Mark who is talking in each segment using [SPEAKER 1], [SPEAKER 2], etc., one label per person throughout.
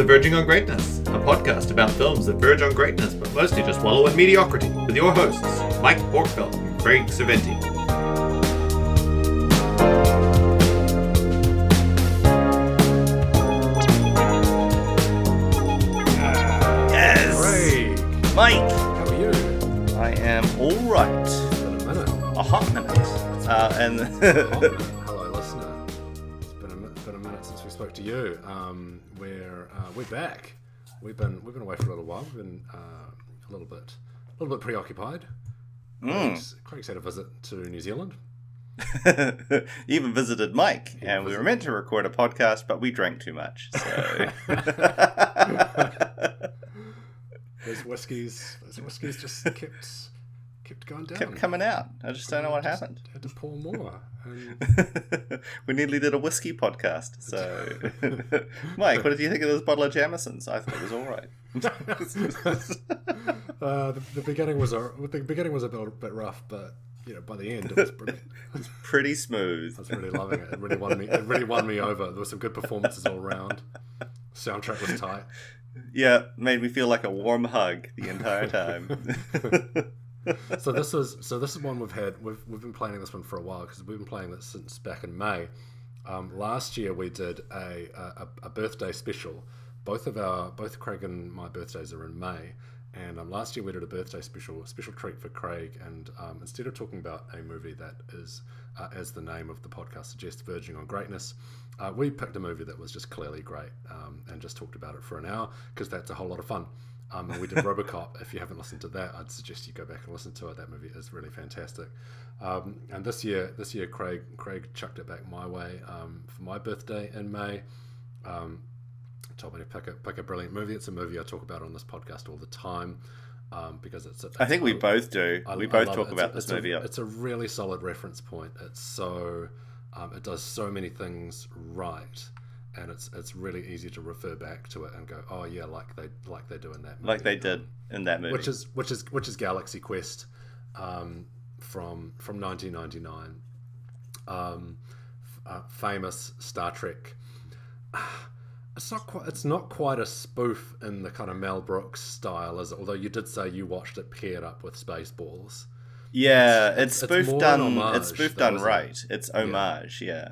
[SPEAKER 1] to Verging on Greatness, a podcast about films that verge on greatness but mostly just wallow in mediocrity, with your hosts, Mike Borkveld and Craig Saventi.
[SPEAKER 2] Yes!
[SPEAKER 3] Craig,
[SPEAKER 2] Mike,
[SPEAKER 3] how are you?
[SPEAKER 2] I am all right.
[SPEAKER 3] It's been a minute.
[SPEAKER 2] A hot minute. Uh, and
[SPEAKER 3] spoke to you. Um, we're uh, we're back. We've been we've been away for a little while. We've been uh, a little bit a little bit preoccupied. Craig's, Craig's had a visit to New Zealand.
[SPEAKER 2] you even visited Mike, and we were meant to record a podcast, but we drank too much. So
[SPEAKER 3] Those whiskies, those whiskies just kept kept going down.
[SPEAKER 2] kept coming out. I just don't know what
[SPEAKER 3] Just
[SPEAKER 2] happened.
[SPEAKER 3] Had to pour more. And
[SPEAKER 2] we nearly did a whiskey podcast. So, Mike, what did you think of this bottle of Jameson's? I thought it was all right.
[SPEAKER 3] uh, the, the beginning was a the beginning was a bit, bit rough, but you know by the end it was brilliant.
[SPEAKER 2] Pretty smooth.
[SPEAKER 3] I was really loving it. It really won me. It really won me over. There were some good performances all around. Soundtrack was tight.
[SPEAKER 2] Yeah, made me feel like a warm hug the entire time.
[SPEAKER 3] So this was so this is one we've had. We've we've been planning this one for a while because we've been playing this since back in May. Um, last year we did a, a a birthday special. Both of our both Craig and my birthdays are in May, and um, last year we did a birthday special, special treat for Craig. And um, instead of talking about a movie that is, uh, as the name of the podcast suggests, verging on greatness, uh, we picked a movie that was just clearly great um, and just talked about it for an hour because that's a whole lot of fun. Um, and we did Robocop. If you haven't listened to that, I'd suggest you go back and listen to it. That movie is really fantastic. Um, and this year, this year, Craig Craig chucked it back my way um, for my birthday in May. Um, told me to pick a pick a brilliant movie. It's a movie I talk about on this podcast all the time um, because it's. A,
[SPEAKER 2] I think we both do.
[SPEAKER 3] I-
[SPEAKER 2] we both talk
[SPEAKER 3] it.
[SPEAKER 2] about
[SPEAKER 3] It's
[SPEAKER 2] this
[SPEAKER 3] it's a-
[SPEAKER 2] movie.
[SPEAKER 3] it's a really solid reference point. It's so um, it does so many things right, and it's it's really easy to refer back to it and go, oh yeah, like they like they do in that movie.
[SPEAKER 2] like they did in that movie.
[SPEAKER 3] which is which is which is Galaxy Quest um, from from 1999. Um, f- uh, famous Star Trek. It's not quite. It's not quite a spoof in the kind of Mel Brooks style, is it? Although you did say you watched it paired up with Spaceballs.
[SPEAKER 2] yeah,
[SPEAKER 3] it's-
[SPEAKER 2] it's,
[SPEAKER 3] it's
[SPEAKER 2] spoof
[SPEAKER 3] more
[SPEAKER 2] done. it's spoof
[SPEAKER 3] though,
[SPEAKER 2] done
[SPEAKER 3] isn't it?
[SPEAKER 2] right. It's homage. Yeah,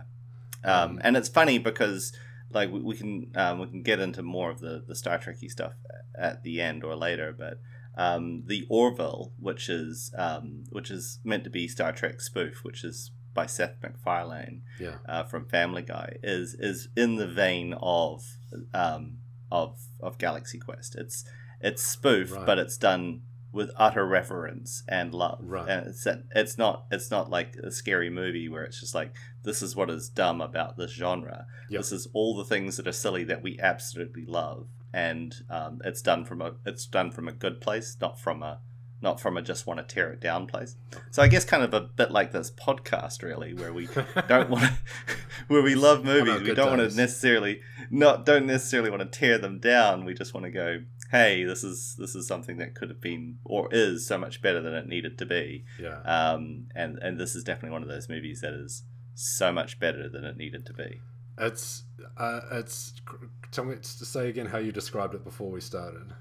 [SPEAKER 2] um, and it's funny because like we, we can um, we can get into more of the the Star Trekky stuff at the end or later, but. Um, the Orville, which is um, which is meant to be Star Trek spoof, which is by Seth MacFarlane,
[SPEAKER 3] Yeah,
[SPEAKER 2] uh, from Family Guy is is in the vein of um, of of Galaxy Quest. It's it's spoof,
[SPEAKER 3] Right.
[SPEAKER 2] but it's done with utter reverence and love.
[SPEAKER 3] Right.
[SPEAKER 2] And it's it's not it's not like a scary movie where it's just like this is what is dumb about this genre.
[SPEAKER 3] Yep.
[SPEAKER 2] This is all the things that are silly that we absolutely love, and um, it's done from a it's done from a good place, not from a not from a just want to tear it down place. So I guess kind of a bit like this podcast, really, where we don't want to, where we love movies. We don't want to necessarily not don't necessarily want to tear them down. We just want to go, hey, this is this is something that could have been or is so much better than it needed to be.
[SPEAKER 3] yeah.
[SPEAKER 2] Um, and and this is definitely one of those movies that is so much better than it needed to be.
[SPEAKER 3] It's uh, it's. Tell me to say again how you described it before we started.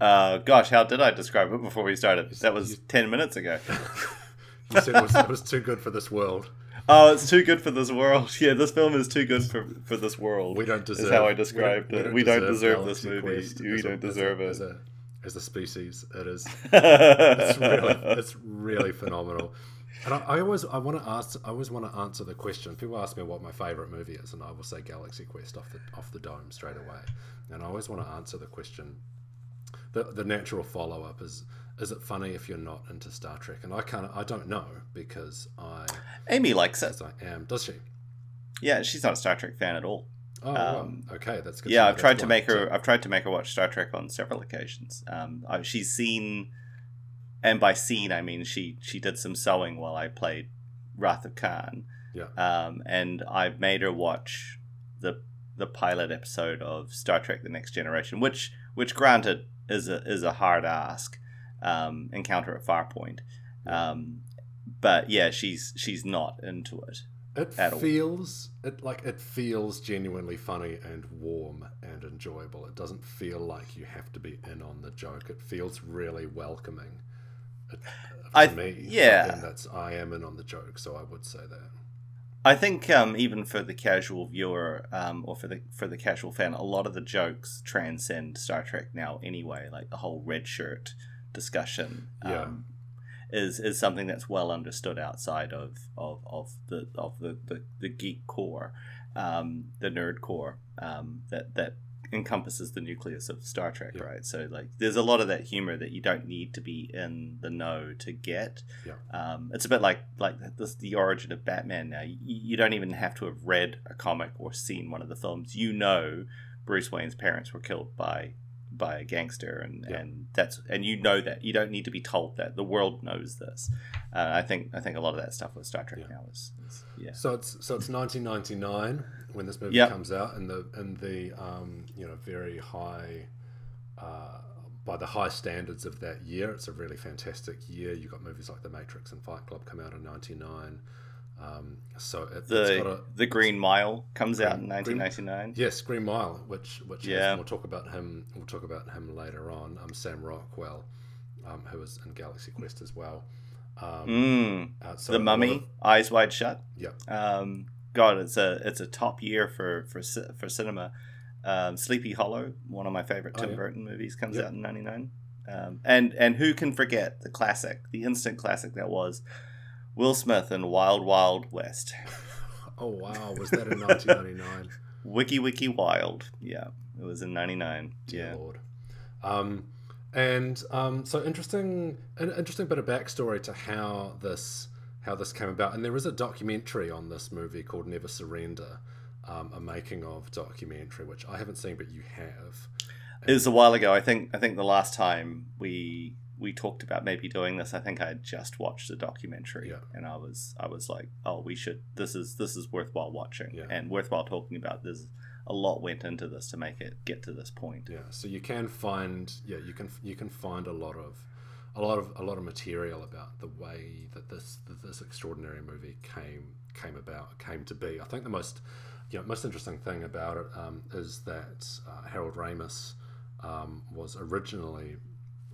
[SPEAKER 2] Uh, gosh, how did I describe it before we started? That was
[SPEAKER 3] you-
[SPEAKER 2] ten minutes ago.
[SPEAKER 3] You said it was, it was too good for this world.
[SPEAKER 2] Oh, it's too good for this world. Yeah, this film is too good for for this world.
[SPEAKER 3] We don't deserve.
[SPEAKER 2] Is how I
[SPEAKER 3] we
[SPEAKER 2] described it. We don't deserve this movie. We don't deserve it.
[SPEAKER 3] As a, as a species, it is. It's really, it's really phenomenal. And I, I always, I want to ask, I always want to answer the question. People ask me what my favorite movie is, and I will say Galaxy Quest off the off the dome straight away. And I always want to answer the question. The the natural follow up is. Is it funny if you're not into Star Trek? And I of I don't know because I
[SPEAKER 2] Amy likes it.
[SPEAKER 3] I am. Does she?
[SPEAKER 2] Yeah, she's not a Star Trek fan at all.
[SPEAKER 3] Oh,
[SPEAKER 2] Um,
[SPEAKER 3] well, okay, that's good.
[SPEAKER 2] yeah. I've tried to make her. I've tried to make her watch Star Trek on several occasions. Um, I, she's seen, and by seen I mean she she did some sewing while I played Wrath of Khan.
[SPEAKER 3] Yeah.
[SPEAKER 2] Um, and I've made her watch the the pilot episode of Star Trek: The Next Generation, which which granted is a is a hard ask. Um, Encounter at Farpoint. Um, but yeah, she's she's not into it.
[SPEAKER 3] It
[SPEAKER 2] at all.
[SPEAKER 3] feels it like it feels genuinely funny and warm and enjoyable. It doesn't feel like you have to be in on the joke. It feels really welcoming. It, uh, for
[SPEAKER 2] I-
[SPEAKER 3] me,
[SPEAKER 2] yeah.
[SPEAKER 3] that's I am in on the joke, so I would say that.
[SPEAKER 2] I think um, even for the casual viewer um, or for the for the casual fan, a lot of the jokes transcend Star Trek now anyway. Like the whole red shirt discussion
[SPEAKER 3] Yeah.
[SPEAKER 2] um, is is something that's well understood outside of of, of the of the, the, the geek core, um, the nerd core um, that that encompasses the nucleus of Star Trek,
[SPEAKER 3] Yeah.
[SPEAKER 2] right? So like, there's a lot of that humor that you don't need to be in the know to get.
[SPEAKER 3] Yeah.
[SPEAKER 2] Um, it's a bit like like this the origin of Batman. Now you, you don't even have to have read a comic or seen one of the films. You know, Bruce Wayne's parents were killed by by a gangster, and,
[SPEAKER 3] Yeah.
[SPEAKER 2] and that's and you know that you don't need to be told that. The world knows this. Uh, I think I think a lot of that stuff with Star Trek
[SPEAKER 3] Yeah.
[SPEAKER 2] now is, is yeah.
[SPEAKER 3] So it's so it's 1999 when this movie
[SPEAKER 2] Yep.
[SPEAKER 3] comes out, and the and the um, you know very high uh, by the high standards of that year, it's a really fantastic year. You've got movies like The Matrix and Fight Club come out in '99. Um, so it, it's got
[SPEAKER 2] The
[SPEAKER 3] a
[SPEAKER 2] the Green Mile comes out in
[SPEAKER 3] Green- Green-
[SPEAKER 2] 1999.
[SPEAKER 3] yes, Green Mile, which which
[SPEAKER 2] Yeah.
[SPEAKER 3] has, we'll talk about him. We'll talk about him later on. Um, Sam Rockwell, um, who was in Galaxy Quest as well. Um,
[SPEAKER 2] Mm,
[SPEAKER 3] uh, so
[SPEAKER 2] the Mummy,
[SPEAKER 3] of-
[SPEAKER 2] Eyes Wide Shut.
[SPEAKER 3] yeah,
[SPEAKER 2] Um, God, it's a it's a top year for for for cinema. Um, Sleepy Hollow, one of my favorite
[SPEAKER 3] Oh,
[SPEAKER 2] Tim
[SPEAKER 3] yeah.
[SPEAKER 2] Burton movies, comes
[SPEAKER 3] Yeah.
[SPEAKER 2] out in '99. Um, and and who can forget the classic, the instant classic that was Will Smith in Wild Wild West.
[SPEAKER 3] Oh wow, was that in 1999?
[SPEAKER 2] Wiki Wiki Wild, yeah, it was in '99.
[SPEAKER 3] Dear
[SPEAKER 2] Yeah,
[SPEAKER 3] Lord. Um, and um, so interesting, an interesting bit of backstory to how this how this came about. And there is a documentary on this movie called Never Surrender, um, a making of documentary, which I haven't seen, but you have.
[SPEAKER 2] it was a while ago. I think I think the last time we we talked about maybe doing this, I think I had just watched the documentary,
[SPEAKER 3] Yeah.
[SPEAKER 2] and I was I was like, oh, we should. This is this is worthwhile watching
[SPEAKER 3] Yeah.
[SPEAKER 2] and worthwhile talking about. There's a lot went into this to make it get to this point.
[SPEAKER 3] Yeah, so you can find yeah you can you can find a lot of a lot of a lot of material about the way that this that this extraordinary movie came came about came to be. I think the most you know, most interesting thing about it um, is that uh, Harold Ramis um, was originally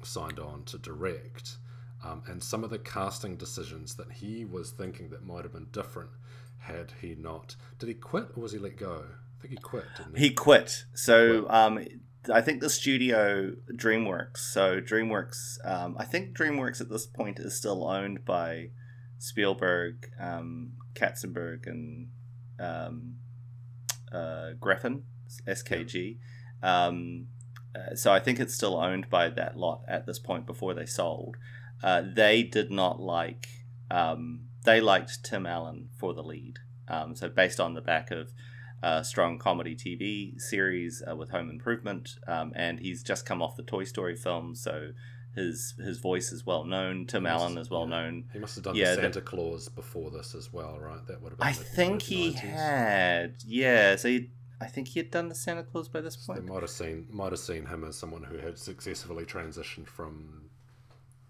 [SPEAKER 3] signed on to direct, um, and some of the casting decisions that he was thinking that might have been different had he not. Did he quit or was he let go? I think he quit. Didn't he?
[SPEAKER 2] He quit. So um, I think the studio DreamWorks. So DreamWorks. Um, I think DreamWorks at this point is still owned by Spielberg, um, Katzenberg, and um, uh, Geffen, SKG. Um, uh, so I think it's still owned by that lot at this point before they sold. Uh, they did not like. Um, they liked Tim Allen for the lead. Um, so based on the back of uh, strong comedy TV series uh, with Home Improvement, um, and he's just come off the Toy Story film, so his his voice is well known. Tim
[SPEAKER 3] must-
[SPEAKER 2] Allen is well
[SPEAKER 3] yeah.
[SPEAKER 2] known.
[SPEAKER 3] He must have done
[SPEAKER 2] Yeah,
[SPEAKER 3] the
[SPEAKER 2] the-
[SPEAKER 3] Santa Claus before this as well, right? That would have been.
[SPEAKER 2] I think he had, yeah. So he, I think he had done the Santa Claus by this
[SPEAKER 3] So they
[SPEAKER 2] point.
[SPEAKER 3] might have seen might have seen him as someone who had successfully transitioned from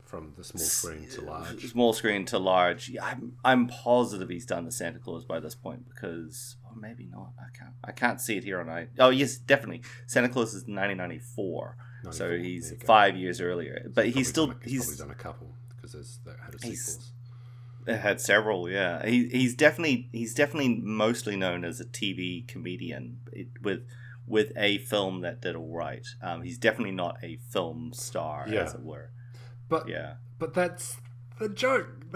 [SPEAKER 3] from the small screen to uh, large.
[SPEAKER 2] Small screen to large. Yeah, I'm, I'm positive he's done the Santa Claus by this point because, or maybe not. I can't. I can't see it here on I. Oh yes, definitely. Santa Claus is 1994, so he's
[SPEAKER 3] there you go.
[SPEAKER 2] five years earlier. But
[SPEAKER 3] Probably
[SPEAKER 2] he's still
[SPEAKER 3] done a,
[SPEAKER 2] he's
[SPEAKER 3] probably done a couple because there's that had a
[SPEAKER 2] He's-
[SPEAKER 3] sequels.
[SPEAKER 2] Had several, yeah. He, he's definitely he's definitely mostly known as a TV comedian it, with with a film that did all right. Um, he's definitely not a film star,
[SPEAKER 3] Yeah.
[SPEAKER 2] as it were.
[SPEAKER 3] But
[SPEAKER 2] Yeah,
[SPEAKER 3] but that's the joke.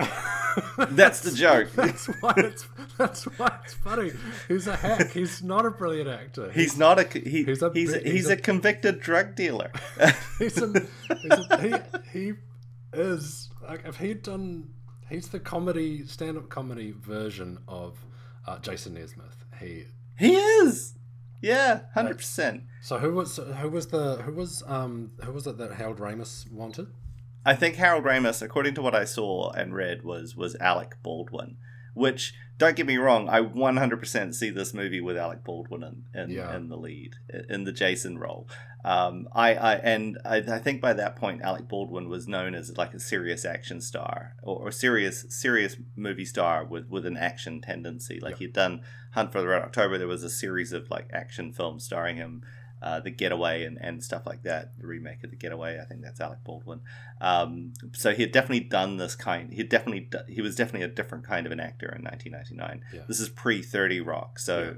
[SPEAKER 2] That's the joke.
[SPEAKER 3] That's why it's that's why it's funny. He's a hack. He's not a brilliant actor.
[SPEAKER 2] he's not a he,
[SPEAKER 3] He's
[SPEAKER 2] he's
[SPEAKER 3] a
[SPEAKER 2] a, he's,
[SPEAKER 3] he's
[SPEAKER 2] a,
[SPEAKER 3] a-
[SPEAKER 2] convicted drug dealer.
[SPEAKER 3] he's, an, he's a, he, he is like if he'd done he's the comedy stand-up comedy version of uh, Jason Nesmith. He
[SPEAKER 2] he is, yeah, hundred percent.
[SPEAKER 3] so who was who was the who was um who was it that Harold Ramis wanted?
[SPEAKER 2] I think Harold Ramis, according to what I saw and read, was was Alec Baldwin. Which don't get me wrong, I 100% see this movie with Alec Baldwin in in,
[SPEAKER 3] Yeah.
[SPEAKER 2] in the lead, in the Jason role. Um, I, I and I, I think by that point Alec Baldwin was known as like a serious action star or, or serious serious movie star with with an action tendency. Like
[SPEAKER 3] Yeah.
[SPEAKER 2] he'd done Hunt for the Red October. There was a series of like action films starring him. Uh, The Getaway and, and stuff like that. The remake of The Getaway, I think that's Alec Baldwin. Um, so he had definitely done this kind. He definitely he was definitely a different kind of an actor in 1999.
[SPEAKER 3] Yeah.
[SPEAKER 2] This is pre 30 Rock, so.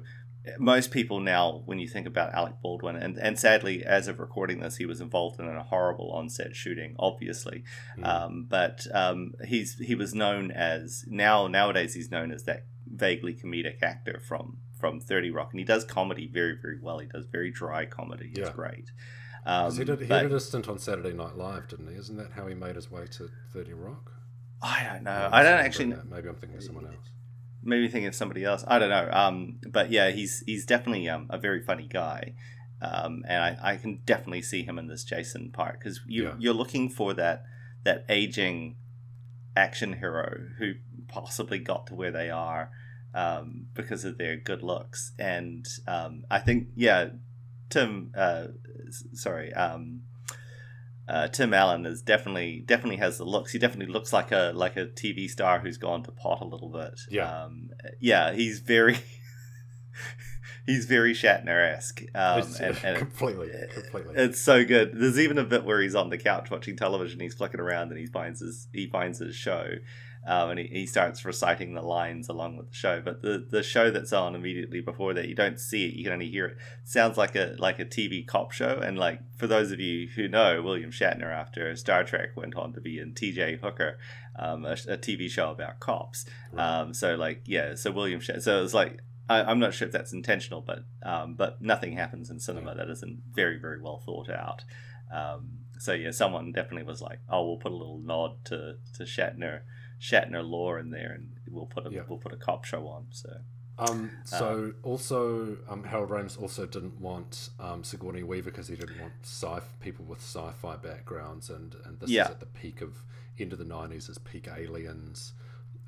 [SPEAKER 2] Most people now, when you think about Alec Baldwin, and, and sadly, as of recording this, he was involved in a horrible on-set shooting, obviously.
[SPEAKER 3] Mm.
[SPEAKER 2] Um, but um, he's he was known as now nowadays he's known as that vaguely comedic actor from from Thirty Rock, and he does comedy very very well. He does very dry comedy. It's
[SPEAKER 3] Yeah.
[SPEAKER 2] great. Um,
[SPEAKER 3] he did, he
[SPEAKER 2] but
[SPEAKER 3] did a stint on Saturday Night Live, didn't he? Isn't that how he made his way to 30 Rock?
[SPEAKER 2] I don't know. I don't actually.
[SPEAKER 3] that. Maybe I'm thinking of someone else.
[SPEAKER 2] maybe thinking of somebody else. I don't know. Um, but yeah, he's he's definitely um, a very funny guy, um, and I, I can definitely see him in this Jason part because you
[SPEAKER 3] Yeah.
[SPEAKER 2] you're looking for that that aging action hero who possibly got to where they are um, because of their good looks, and um, I think yeah, Tim, uh, sorry. Um, uh, Tim Allen is definitely definitely has the looks. He definitely looks like a like a TV star who's gone to pot a little bit.
[SPEAKER 3] Yeah.
[SPEAKER 2] um, yeah. He's very he's very Shatner esque, um, and, and
[SPEAKER 3] completely, completely.
[SPEAKER 2] it's so good. There's even a bit where he's on the couch watching television. He's flicking around and he finds his he finds his show, um, and he, he starts reciting the lines along with the show. But the, the show that's on immediately before that, you don't see it. You can only hear it. Sounds like a like a TV cop show. And like for those of you who know, William Shatner after Star Trek went on to be in T.J. Hooker, um, a, a TV show about cops. Um, so like yeah, so William Shatner. So it's like. I, I'm not sure if that's intentional, but um, but nothing happens in cinema that isn't very very well thought out. Um, so yeah, someone definitely was like, "Oh, we'll put a little nod to, to Shatner Shatner lore in there, and we'll put a
[SPEAKER 3] Yeah.
[SPEAKER 2] we'll put a cop show on." So
[SPEAKER 3] Um, so also, um, Harold Ramis also didn't want um, Sigourney Weaver because he didn't want sci people with sci-fi backgrounds, and and this
[SPEAKER 2] Yeah.
[SPEAKER 3] is at the peak of end of the nineties, is peak Aliens.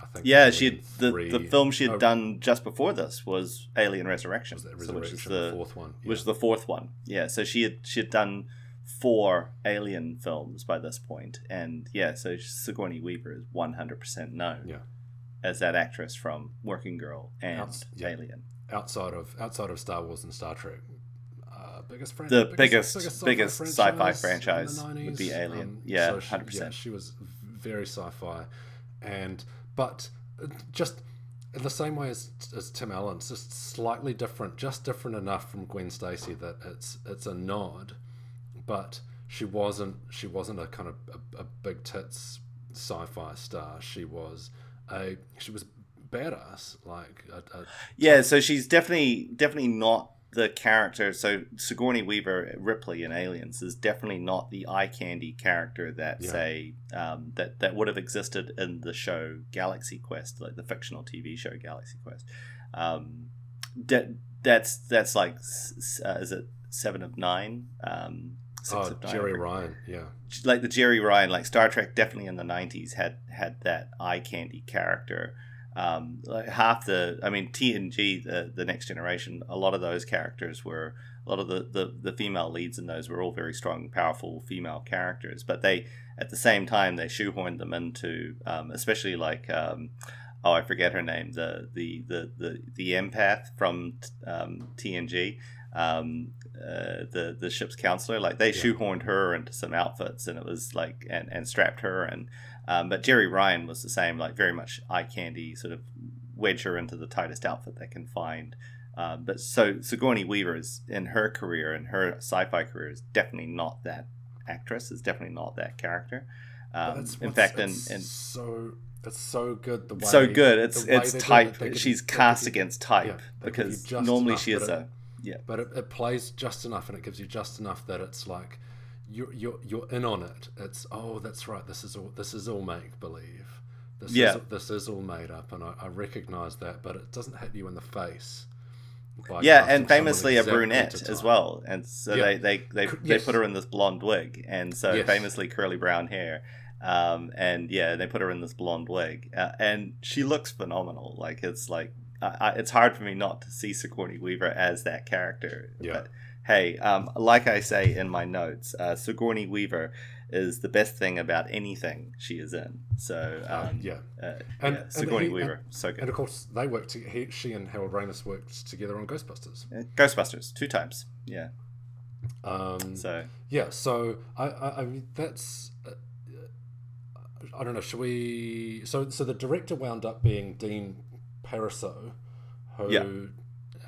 [SPEAKER 3] I think
[SPEAKER 2] yeah, she had, the
[SPEAKER 3] three-
[SPEAKER 2] the film she had done just before this was Alien Resurrection,
[SPEAKER 3] was that
[SPEAKER 2] so which is the,
[SPEAKER 3] the fourth one.
[SPEAKER 2] which is the fourth one. Yeah, so she had she had done four Alien films by this point, and yeah, so Sigourney Weaver is one hundred percent known
[SPEAKER 3] Yeah.
[SPEAKER 2] as that actress from Working Girl and
[SPEAKER 3] Outs- yeah.
[SPEAKER 2] Alien.
[SPEAKER 3] outside of outside of Star Wars and Star Trek. Uh, biggest fran-
[SPEAKER 2] The biggest-
[SPEAKER 3] sci-fi
[SPEAKER 2] biggest sci-fi
[SPEAKER 3] in the
[SPEAKER 2] franchise would be Alien. Yeah,
[SPEAKER 3] she,
[SPEAKER 2] 100%.
[SPEAKER 3] Yeah, she was very sci-fi, and but uh, just in the same way as, as Tim Allen, it's just slightly different, just different enough from Gwen Stacy that it's it's a nod, but she wasn't she wasn't a kind of a, a big tits sci-fi star. She was a she was badass like a, a
[SPEAKER 2] Yeah, so she's definitely definitely not the character. So Sigourney Weaver Ripley in Aliens is definitely not the eye candy character that
[SPEAKER 3] Yeah.
[SPEAKER 2] say um, that that would have existed in the show Galaxy Quest, like the fictional TV show Galaxy Quest. Um, that that's that's like uh, is it seven of nine? Um, six
[SPEAKER 3] Oh,
[SPEAKER 2] of nine, Jeri.
[SPEAKER 3] Ryan, yeah.
[SPEAKER 2] like the Jeri Ryan, like Star Trek, definitely in the '90s had had that eye candy character. Um, like half the, I mean, TNG, the the Next Generation, a lot of those characters were a lot of the, the the female leads in those were all very strong, powerful female characters. But they, at the same time, they shoehorned them into, um, especially like. Um, Oh, I forget her name. The the the the, the empath from um, TNG, um, uh, the the ship's counselor. Like they
[SPEAKER 3] Yeah.
[SPEAKER 2] shoehorned her into some outfits, and it was like and and strapped her and. Um, but Jeri Ryan was the same, like very much eye candy, sort of wedge her into the tightest outfit they can find. Um, but so Sigourney Weaver is in her career, in her sci-fi career, is definitely not that actress. Is definitely not that character. Um,
[SPEAKER 3] that's
[SPEAKER 2] in fact, in, in
[SPEAKER 3] so it's so good the way
[SPEAKER 2] so good. It's it's
[SPEAKER 3] it,
[SPEAKER 2] type. She's cast against type
[SPEAKER 3] yeah, they give you
[SPEAKER 2] because normally she is a yeah.
[SPEAKER 3] but it, it plays just enough and it gives you just enough that it's like you're you're, you're in on it it's oh that's right this is all this is all make believe this
[SPEAKER 2] Yeah.
[SPEAKER 3] is, this is all made up and I, I recognize that but it doesn't hit you in the face
[SPEAKER 2] Yeah, and famously a brunette as well, and so
[SPEAKER 3] Yeah.
[SPEAKER 2] they they they,
[SPEAKER 3] Cr-
[SPEAKER 2] they put her in this blonde wig, and so
[SPEAKER 3] Yes.
[SPEAKER 2] famously curly brown hair, um, and yeah, they put her in this blonde wig, uh, and she looks phenomenal. Like it's like I, I, it's hard for me not to see Sigourney Weaver as that character.
[SPEAKER 3] Yeah.
[SPEAKER 2] But hey, um, like I say in my notes, uh, Sigourney Weaver is the best thing about anything she is in. So
[SPEAKER 3] Uh,
[SPEAKER 2] um,
[SPEAKER 3] yeah
[SPEAKER 2] uh,
[SPEAKER 3] And-
[SPEAKER 2] yeah,
[SPEAKER 3] and
[SPEAKER 2] Sigourney
[SPEAKER 3] he-
[SPEAKER 2] Weaver, so good.
[SPEAKER 3] and of course they worked to, he, she and Harold Ramis worked together on Ghostbusters
[SPEAKER 2] Uh, Ghostbusters two times, yeah.
[SPEAKER 3] Um,
[SPEAKER 2] So
[SPEAKER 3] yeah, so I, I, I mean that's uh, I don't know. Should we? So so the director wound up being Dean Parisot, who
[SPEAKER 2] Yeah.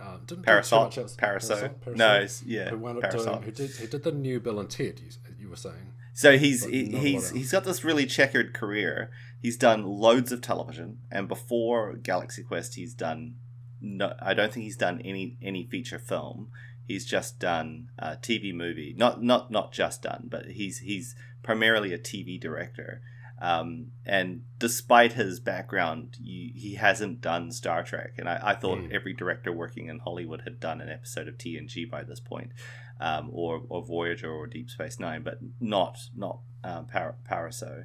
[SPEAKER 3] uh, didn't do
[SPEAKER 2] Parasol,
[SPEAKER 3] much else.
[SPEAKER 2] Parasol.
[SPEAKER 3] Parasol?
[SPEAKER 2] No, yeah,
[SPEAKER 3] who wound up
[SPEAKER 2] Parasol.
[SPEAKER 3] doing who did he did the new Bill and Ted? You, you were saying.
[SPEAKER 2] So he's he,
[SPEAKER 3] not a lot
[SPEAKER 2] he's he's got this really checkered career. He's done loads of television, and before Galaxy Quest, he's done no. I don't think he's done any any feature film. He's just done a TV movie. Not not not just done, but he's he's primarily a TV director. Um, and despite his background, you, he hasn't done Star Trek. And I, I thought
[SPEAKER 3] Mm.
[SPEAKER 2] every director working in Hollywood had done an episode of TNG by this point um, or, or Voyager or Deep Space Nine, but not not um, Par- Paraso.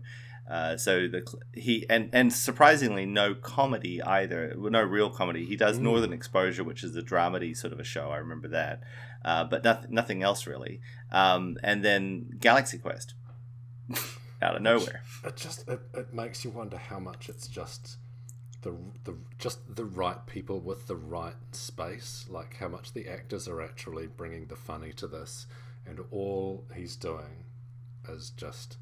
[SPEAKER 2] Uh, so the he and and surprisingly no comedy either, well, no real comedy. He does
[SPEAKER 3] Mm.
[SPEAKER 2] Northern Exposure, which is a dramedy sort of a show. I remember that, uh, but nothing nothing else really. Um, and then Galaxy Quest, out of nowhere.
[SPEAKER 3] It just it, it makes you wonder how much it's just the the just the right people with the right space, like how much the actors are actually bringing the funny to this, and all he's doing is just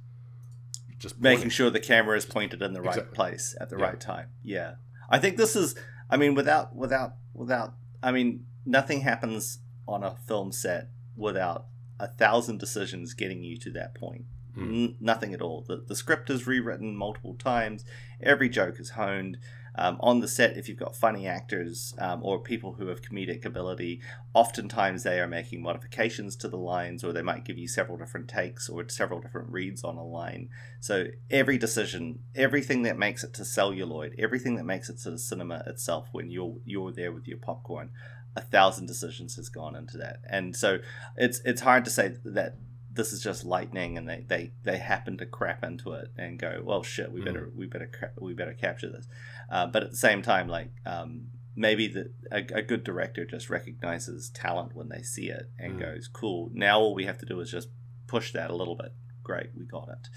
[SPEAKER 3] just
[SPEAKER 2] making
[SPEAKER 3] pointing.
[SPEAKER 2] sure the camera is pointed in the right
[SPEAKER 3] Exactly.
[SPEAKER 2] place at the
[SPEAKER 3] Yeah.
[SPEAKER 2] right time. Yeah, I think this is. I mean, without without without. I mean, nothing happens on a film set without a thousand decisions getting you to that point.
[SPEAKER 3] Mm.
[SPEAKER 2] N- nothing at all. The, the script is rewritten multiple times. Every joke is honed. Um, on the set, if you've got funny actors um, or people who have comedic ability, oftentimes they are making modifications to the lines, or they might give you several different takes or several different reads on a line. So every decision, everything that makes it to celluloid, everything that makes it to the cinema itself, when you're you're there with your popcorn, a thousand decisions has gone into that, and so it's it's hard to say that this is just lightning and they, they, they happen to crap into it and go well shit we better we better cra- we better capture this. Uh, but at the same time like um, maybe the, a, a good director just recognizes talent when they see it and
[SPEAKER 3] Mm.
[SPEAKER 2] goes cool now all we have to do is just push that a little bit. Great we got it.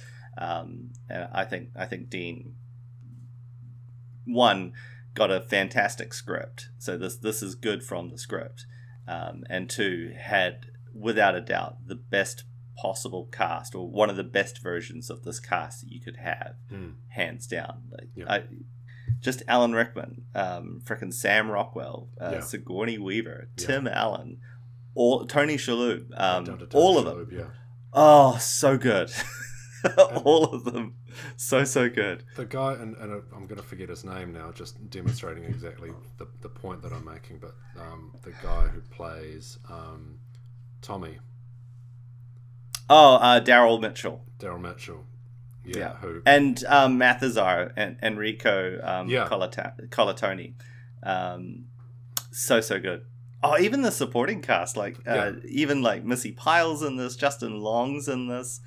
[SPEAKER 2] Um, and I think I think Dean one got a fantastic script. So this this is good from the script. Um, and two had without a doubt the best possible cast or one of the best versions of this cast that you could have
[SPEAKER 3] Mm.
[SPEAKER 2] hands down like
[SPEAKER 3] Yeah.
[SPEAKER 2] I, just Alan Rickman um freaking Sam Rockwell uh,
[SPEAKER 3] Yeah.
[SPEAKER 2] Sigourney Weaver
[SPEAKER 3] Yeah.
[SPEAKER 2] Tim Allen all Tony Shalhoub um, all of them
[SPEAKER 3] Shalhoub, Yeah.
[SPEAKER 2] oh so good all of them so so good
[SPEAKER 3] The guy, and, and I'm going to forget his name now, just demonstrating exactly the, the point that I'm making, but um, the guy who plays um, Tommy,
[SPEAKER 2] oh uh, Daryl Mitchell
[SPEAKER 3] Daryl Mitchell. Yeah,
[SPEAKER 2] Yeah.
[SPEAKER 3] who
[SPEAKER 2] and um, Mathesar and Enrico um,
[SPEAKER 3] Yeah.
[SPEAKER 2] Colata- Colantoni. Um, so so good. Oh, even the supporting cast, like uh, even like Missi Pyle's in this, Justin Long's in this.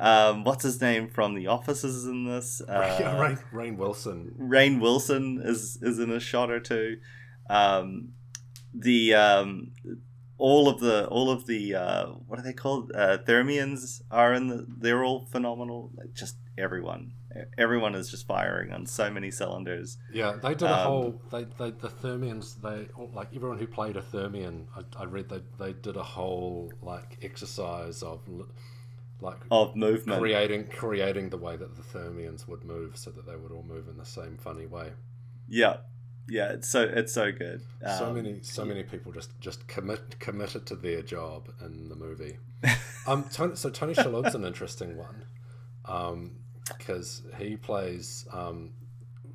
[SPEAKER 2] Um, what's his name from The Office is in this. Uh,
[SPEAKER 3] yeah, Rain, Rainn Wilson.
[SPEAKER 2] Rainn Wilson is is in a shot or two. Um, the um, all of the all of the uh, what are they called? Uh, Thermians are in the. They're all phenomenal. Like just everyone, everyone is just firing on so many cylinders.
[SPEAKER 3] Yeah, they did a
[SPEAKER 2] Um,
[SPEAKER 3] whole. They, they the Thermians. They like everyone who played a Thermian. I, I read they they did a whole like exercise of like
[SPEAKER 2] Of movement,
[SPEAKER 3] creating creating the way that the Thermians would move, so that they would all move in the same funny way.
[SPEAKER 2] yeah, yeah. It's so it's so good.
[SPEAKER 3] so
[SPEAKER 2] Um,
[SPEAKER 3] many so many people just just commit committed to their job in the movie. um, Tony, so Tony Shalhoub's an interesting one, um, because he plays um,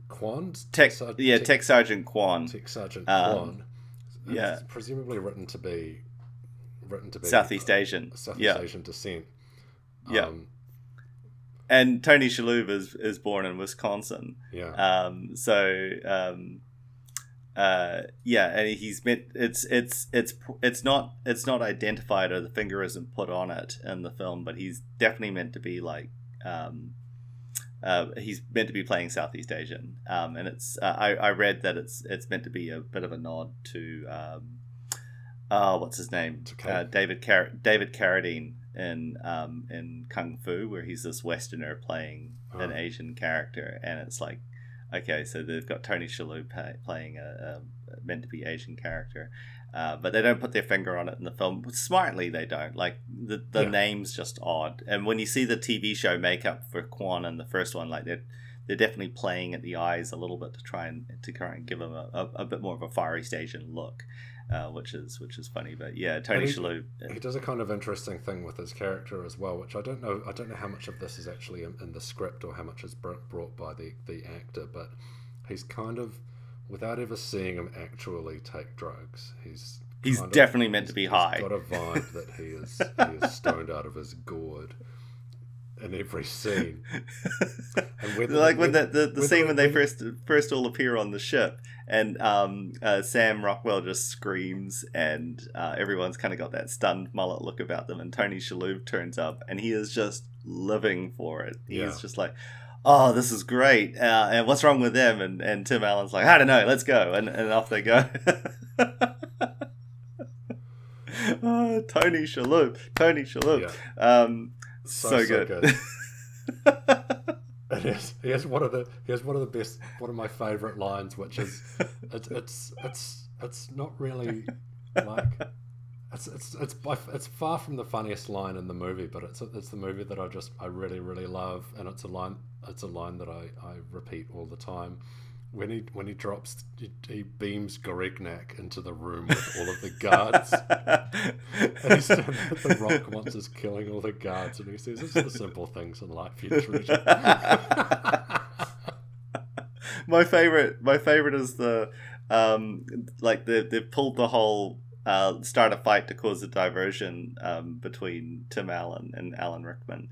[SPEAKER 3] Quan.
[SPEAKER 2] Tech,
[SPEAKER 3] Sar-
[SPEAKER 2] yeah, Tech Sergeant Quan,
[SPEAKER 3] Tech Sergeant
[SPEAKER 2] Um,
[SPEAKER 3] Quan.
[SPEAKER 2] Yeah.
[SPEAKER 3] presumably written to be written to be
[SPEAKER 2] Southeast Asian.
[SPEAKER 3] Southeast
[SPEAKER 2] yeah,
[SPEAKER 3] Asian descent.
[SPEAKER 2] Yeah.
[SPEAKER 3] Um,
[SPEAKER 2] and Tony Shalhoub is is born in Wisconsin.
[SPEAKER 3] yeah.
[SPEAKER 2] Um, so um, uh, yeah, and he's meant it's it's it's it's not it's not identified or the finger isn't put on it in the film, but he's definitely meant to be like um, uh, he's meant to be playing Southeast Asian, um, and it's uh, I, I read that it's it's meant to be a bit of a nod to um, uh, what's his name
[SPEAKER 3] To Kate.
[SPEAKER 2] uh, David Car- David Carradine in um, in Kung Fu, where he's this Westerner playing an
[SPEAKER 3] Oh.
[SPEAKER 2] Asian character, and it's like okay, so they've got Tony Shalhoub pay, playing a, a meant to be Asian character. Uh, but they don't put their finger on it in the film. Smartly, they don't. Like the the
[SPEAKER 3] Yeah.
[SPEAKER 2] name's just odd. And when you see the TV show makeup for Kwan in the first one, like they're they're definitely playing at the eyes a little bit to try and to try and give him a, a, a bit more of a far East Asian look, uh, which is which is funny. But yeah, Tony
[SPEAKER 3] And he-
[SPEAKER 2] Shalhoub.
[SPEAKER 3] He does a kind of interesting thing with his character as well, which I don't know. I don't know how much of this is actually in, in the script or how much is brought by the the actor. But he's kind of, without ever seeing him actually take drugs, he's
[SPEAKER 2] He's
[SPEAKER 3] kind of-
[SPEAKER 2] definitely meant to be high.
[SPEAKER 3] He's got a vibe that he is he is stoned out of his gourd in every scene.
[SPEAKER 2] Like when the, the, the scene when they first first all appear on the ship and um, uh, Sam Rockwell just screams and uh, everyone's kind of got that stunned mullet look about them and Tony Shalhoub turns up and he is just living for it. He's
[SPEAKER 3] Yeah.
[SPEAKER 2] just like oh this is great uh, and what's wrong with them and, and Tim Allen's like I don't know let's go and, and off they go. oh, Tony Shalhoub, Tony Shalhoub.
[SPEAKER 3] Yeah.
[SPEAKER 2] Um, so,
[SPEAKER 3] So, so
[SPEAKER 2] good.
[SPEAKER 3] good. He has, he has one of the he has one of the best one of my favorite lines, which is it's it's it's it's not really like it's it's it's it's far from the funniest line in the movie, but it's it's the movie that I just I really really love, and it's a line it's a line that I, I repeat all the time. When he when he drops he, he beams Gorignak into the room with all of the guards. And he's the rock once is killing all the guards, and he says, "It's the simple things in life you treasure."
[SPEAKER 2] my favorite my favorite is the um like they they pulled the whole uh start a fight to cause a diversion um between Tim Allen and Alan Rickman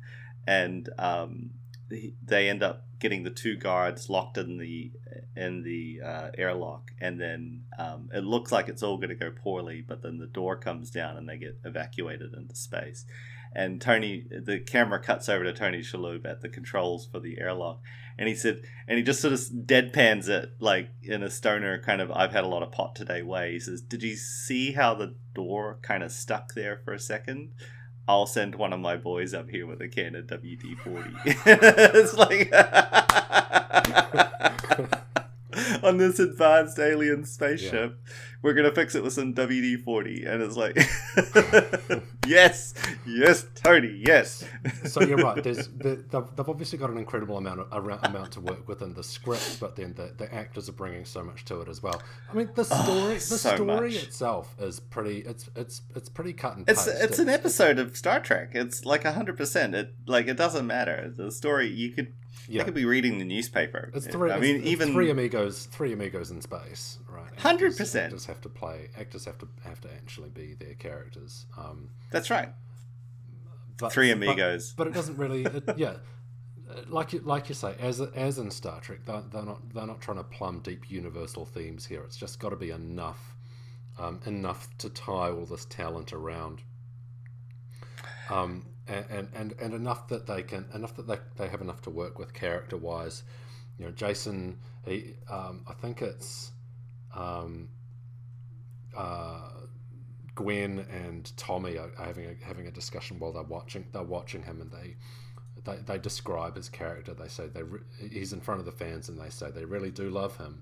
[SPEAKER 2] and um they end up getting the two guards locked in the in the uh, airlock and then um, it looks like it's all going to go poorly but then the door comes down and they get evacuated into space and Tony the camera cuts over to Tony Shalhoub at the controls for the airlock and he said and he just sort of deadpans it like in a stoner kind of I've had a lot of pot today way. He says, "Did you see how the door kind of stuck there for a second? I'll send one of my boys up here with a can of WD forty. it's like on this advanced alien spaceship, we're gonna fix it with some WD forty, and it's like, yes, yes, Tony, yes.
[SPEAKER 3] so you're right. There's the, they've, they've obviously got an incredible amount of amount to work with in the script, but then the, the actors are bringing so much to it as well. I mean, the oh, story the
[SPEAKER 2] so
[SPEAKER 3] story
[SPEAKER 2] much.
[SPEAKER 3] itself is pretty. It's it's it's pretty cut and
[SPEAKER 2] It's
[SPEAKER 3] paste.
[SPEAKER 2] it's an episode of Star Trek. It's like hundred percent. It like it doesn't matter. The story you could
[SPEAKER 3] Yeah.
[SPEAKER 2] I could be reading the newspaper.
[SPEAKER 3] It's three.
[SPEAKER 2] I mean,
[SPEAKER 3] it's,
[SPEAKER 2] even
[SPEAKER 3] it's three amigos, three amigos in space, right?
[SPEAKER 2] 100%.
[SPEAKER 3] Actors have to play. Actors have to have to actually be their characters. Um,
[SPEAKER 2] that's right.
[SPEAKER 3] but,
[SPEAKER 2] Three amigos.
[SPEAKER 3] But, it doesn't really. It, yeah, like you like you say, as as in Star Trek, they're, they're not they're not trying to plumb deep universal themes here. It's just got to be enough, um, enough to tie all this talent around. Um, and, and, and, enough that they can enough that they, they have enough to work with character wise. You know, Jason. He, um, I think it's um, uh, Gwen and Tommy are, are having a, having a discussion while they're watching they're watching him and they they, they describe his character. They say they re- he's in front of the fans and they say they really do love him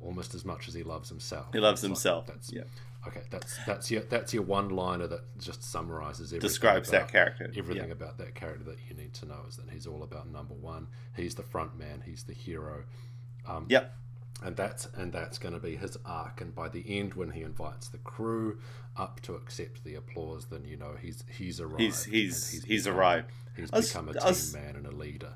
[SPEAKER 3] almost as much as he loves himself.
[SPEAKER 2] He loves
[SPEAKER 3] It's like,
[SPEAKER 2] himself.
[SPEAKER 3] that's
[SPEAKER 2] yeah.
[SPEAKER 3] Okay. That's that's your that's your one liner that just summarizes everything.
[SPEAKER 2] Describes that
[SPEAKER 3] about-
[SPEAKER 2] character.
[SPEAKER 3] Everything
[SPEAKER 2] Yeah.
[SPEAKER 3] about that character that you need to know is that he's all about number one. He's the front man. He's the hero. Um,
[SPEAKER 2] Yep.
[SPEAKER 3] and that's and that's going to be his arc. And by the end, when he invites the crew up to accept the applause, then you know he's he's arrived.
[SPEAKER 2] He's he's he's
[SPEAKER 3] become-
[SPEAKER 2] arrived.
[SPEAKER 3] He's
[SPEAKER 2] was-
[SPEAKER 3] become a team
[SPEAKER 2] was-
[SPEAKER 3] man and a leader.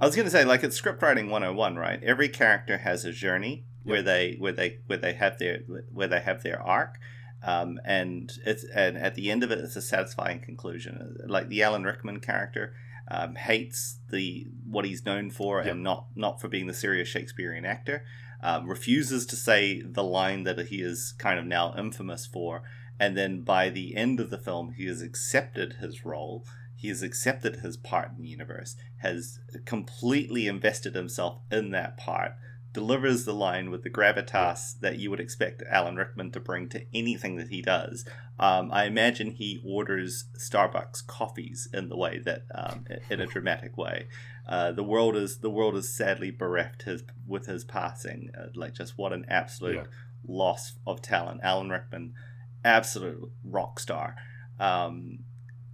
[SPEAKER 2] I was gonna say like it's script writing 101, right? Every character has a journey where they where they where they have their where they have their arc. Um, and it's and at the end of it, it's a satisfying conclusion. Like the Alan Rickman character um, hates the what he's known for,
[SPEAKER 3] Yep.
[SPEAKER 2] and not not for being the serious Shakespearean actor. Um, refuses to say the line that he is kind of now infamous for, and then by the end of the film, he has accepted his role. He has accepted his part in the universe, has completely invested himself in that part, delivers the line with the gravitas that you would expect Alan Rickman to bring to anything that he does. Um, I imagine he orders Starbucks coffees in the way that, um, in a dramatic way. Uh, the world is the world is sadly bereft his with his passing. Uh, like just what an absolute
[SPEAKER 3] Yeah.
[SPEAKER 2] loss of talent. Alan Rickman, absolute rock star. Um,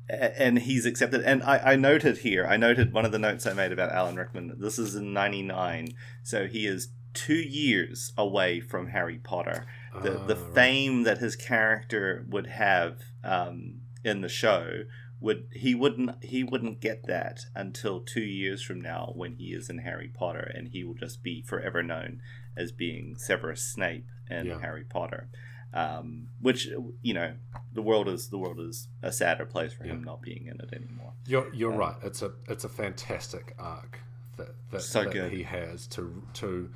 [SPEAKER 2] and he's accepted. And I, I noted here, I noted one of the notes I made about Alan Rickman. This is in '99, so he is two years away from Harry Potter. The the
[SPEAKER 3] Ah, right.
[SPEAKER 2] fame that his character would have um, in the show would he wouldn't he wouldn't get that until two years from now when he is in Harry Potter, and he will just be forever known as being Severus Snape in
[SPEAKER 3] Yeah.
[SPEAKER 2] Harry Potter. Um, which you know, the world is the world is a sadder place for him not being in it anymore.
[SPEAKER 3] You're you're right. It's a it's a fantastic arc that that,
[SPEAKER 2] So
[SPEAKER 3] that he has to to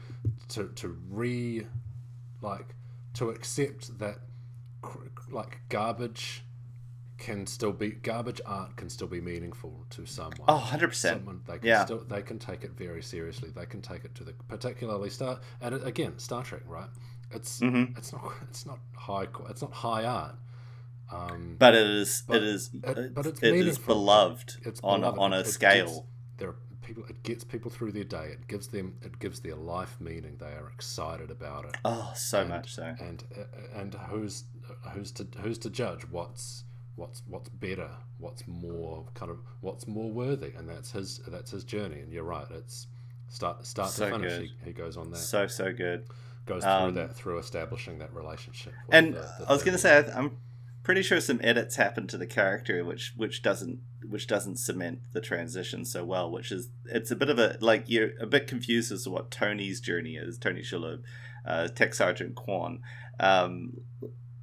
[SPEAKER 3] to to re like to accept that like garbage can still be garbage art can still be meaningful to someone.
[SPEAKER 2] Oh, 100%.
[SPEAKER 3] Someone they can
[SPEAKER 2] Yeah.
[SPEAKER 3] still they can take it very seriously. They can take it to the particularly Star and it, again Star Trek, right? It's
[SPEAKER 2] Mhm.
[SPEAKER 3] it's not it's not high it's not high art. Um,
[SPEAKER 2] But it is
[SPEAKER 3] But
[SPEAKER 2] it is
[SPEAKER 3] it- but it's
[SPEAKER 2] it is beloved
[SPEAKER 3] it's
[SPEAKER 2] on
[SPEAKER 3] beloved.
[SPEAKER 2] a, on a
[SPEAKER 3] It-
[SPEAKER 2] scale.
[SPEAKER 3] gets- there are people. It gets people through their day. It gives them. It gives their life meaning. They are excited about it.
[SPEAKER 2] oh, so
[SPEAKER 3] and-
[SPEAKER 2] much so.
[SPEAKER 3] And and who's who's to who's to judge what's what's what's better, what's more kind of what's more worthy, and that's his that's his journey. And you're right. It's start start
[SPEAKER 2] So
[SPEAKER 3] to finish. He, he goes on that.
[SPEAKER 2] So so good.
[SPEAKER 3] Goes
[SPEAKER 2] um,
[SPEAKER 3] through that through establishing that relationship.
[SPEAKER 2] And
[SPEAKER 3] the- the
[SPEAKER 2] I was going to say I'm pretty sure some edits happen to the character which which doesn't which doesn't cement the transition so well. Which is it's a bit of a like you're a bit confused as to what Tony's journey is. Tony Shalhoub, uh, Tech Sergeant Quan. Um,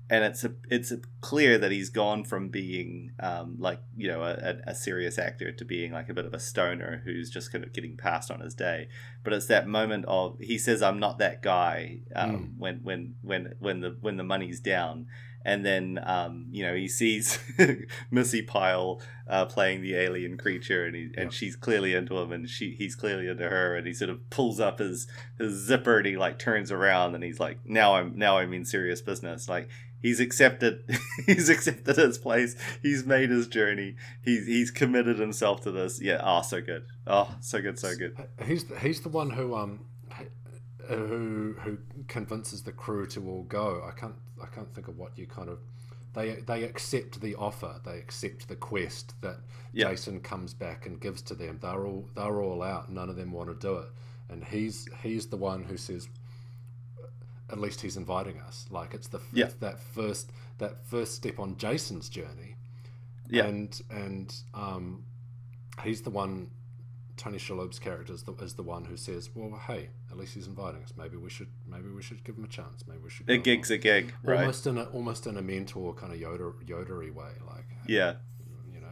[SPEAKER 2] and it's a, it's a clear that he's gone from being um, like you know a, a, serious actor to being like a bit of a stoner who's just kind of getting past on his day. But it's that moment of he says I'm not that guy um, when when when when the when the money's down, and then um, you know he sees Missi Pyle uh, playing the alien creature, and he, and she's clearly into him, and she he's clearly into her, and he sort of pulls up his his zipper, and he like turns around, and he's like now I'm now I'm in serious business, like he's accepted he's accepted his place he's made his journey he's he's committed himself to this yeah oh so good oh so good so good
[SPEAKER 3] He's the, he's the one who um who who convinces the crew to all go. I can't I can't think of what you kind of they they accept the offer. They accept the quest that
[SPEAKER 2] Yeah.
[SPEAKER 3] Jason comes back and gives to them. They're all they're all out. None of them want to do it, and he's he's the one who says. At least he's inviting us. Like it's the
[SPEAKER 2] Yeah.
[SPEAKER 3] it's that first that first step on Jason's journey
[SPEAKER 2] yeah
[SPEAKER 3] and and um, he's the one. Tony Shalhoub's character is the, is the one who says, "Well, hey, at least he's inviting us. Maybe we should maybe we should give him a chance. Maybe we should."
[SPEAKER 2] a gig's
[SPEAKER 3] along."
[SPEAKER 2] a gig right
[SPEAKER 3] Almost in a almost in a mentor kind of Yoda Yodery way, like
[SPEAKER 2] yeah
[SPEAKER 3] you know.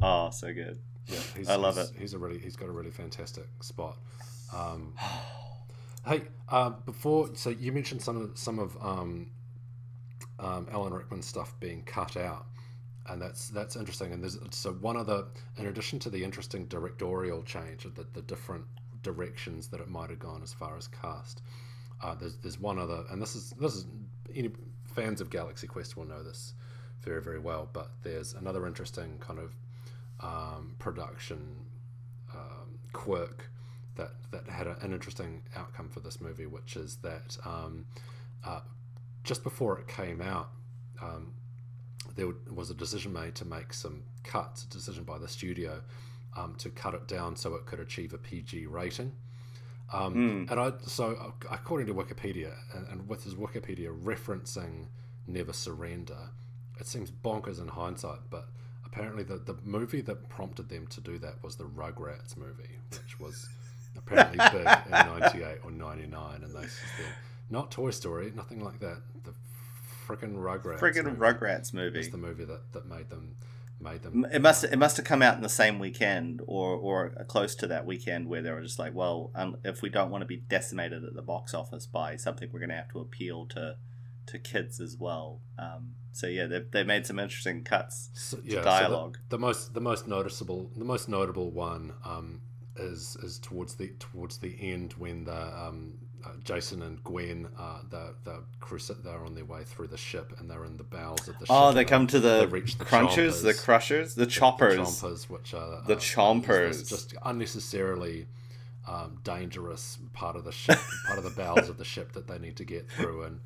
[SPEAKER 2] oh so good
[SPEAKER 3] Yeah, he's,
[SPEAKER 2] I love
[SPEAKER 3] he's,
[SPEAKER 2] it.
[SPEAKER 3] He's a really he's got a really fantastic spot. Um, hey, uh, before so you mentioned some of some of um, um, Alan Rickman's stuff being cut out, and that's that's interesting. And there's so one other in addition to the interesting directorial change the, the different directions that it might have gone as far as cast. Uh, there's there's one other, and this is this is any fans of Galaxy Quest will know this very very well. But there's another interesting kind of um, production um, quirk that that had a, an interesting outcome for this movie, which is that um, uh, just before it came out, um, there was a decision made to make some cuts, a decision by the studio um, to cut it down so it could achieve a PG rating. Um, And I so uh, according to Wikipedia, and, and with his Wikipedia referencing Never Surrender, it seems bonkers in hindsight, but apparently the, the movie that prompted them to do that was the Rugrats movie, which was apparently big in 98 or 99. And they said, not Toy Story, nothing like that. The freaking Rugrats.
[SPEAKER 2] friggin'
[SPEAKER 3] movie
[SPEAKER 2] Rugrats movie
[SPEAKER 3] is the movie that, that made them made them.
[SPEAKER 2] it must it must have come out in the same weekend or or close to that weekend where they were just like well um, if we don't want to be decimated at the box office by something we're going to have to appeal to to kids as well um, so yeah they, they made some interesting cuts
[SPEAKER 3] So,
[SPEAKER 2] to
[SPEAKER 3] yeah, so the-
[SPEAKER 2] dialogue
[SPEAKER 3] the, most the most noticeable the most notable one um, is is towards the towards the end when the um, uh, Jason and Gwen uh, the the they're on their way through the ship and they're in the bowels of the ship.
[SPEAKER 2] oh they come to the
[SPEAKER 3] reach the
[SPEAKER 2] crunchers the crushers the
[SPEAKER 3] the
[SPEAKER 2] choppers
[SPEAKER 3] chompers, which are
[SPEAKER 2] The
[SPEAKER 3] uh,
[SPEAKER 2] chompers.
[SPEAKER 3] just unnecessarily um, dangerous part of the ship, part of the bowels of the ship that they need to get through, and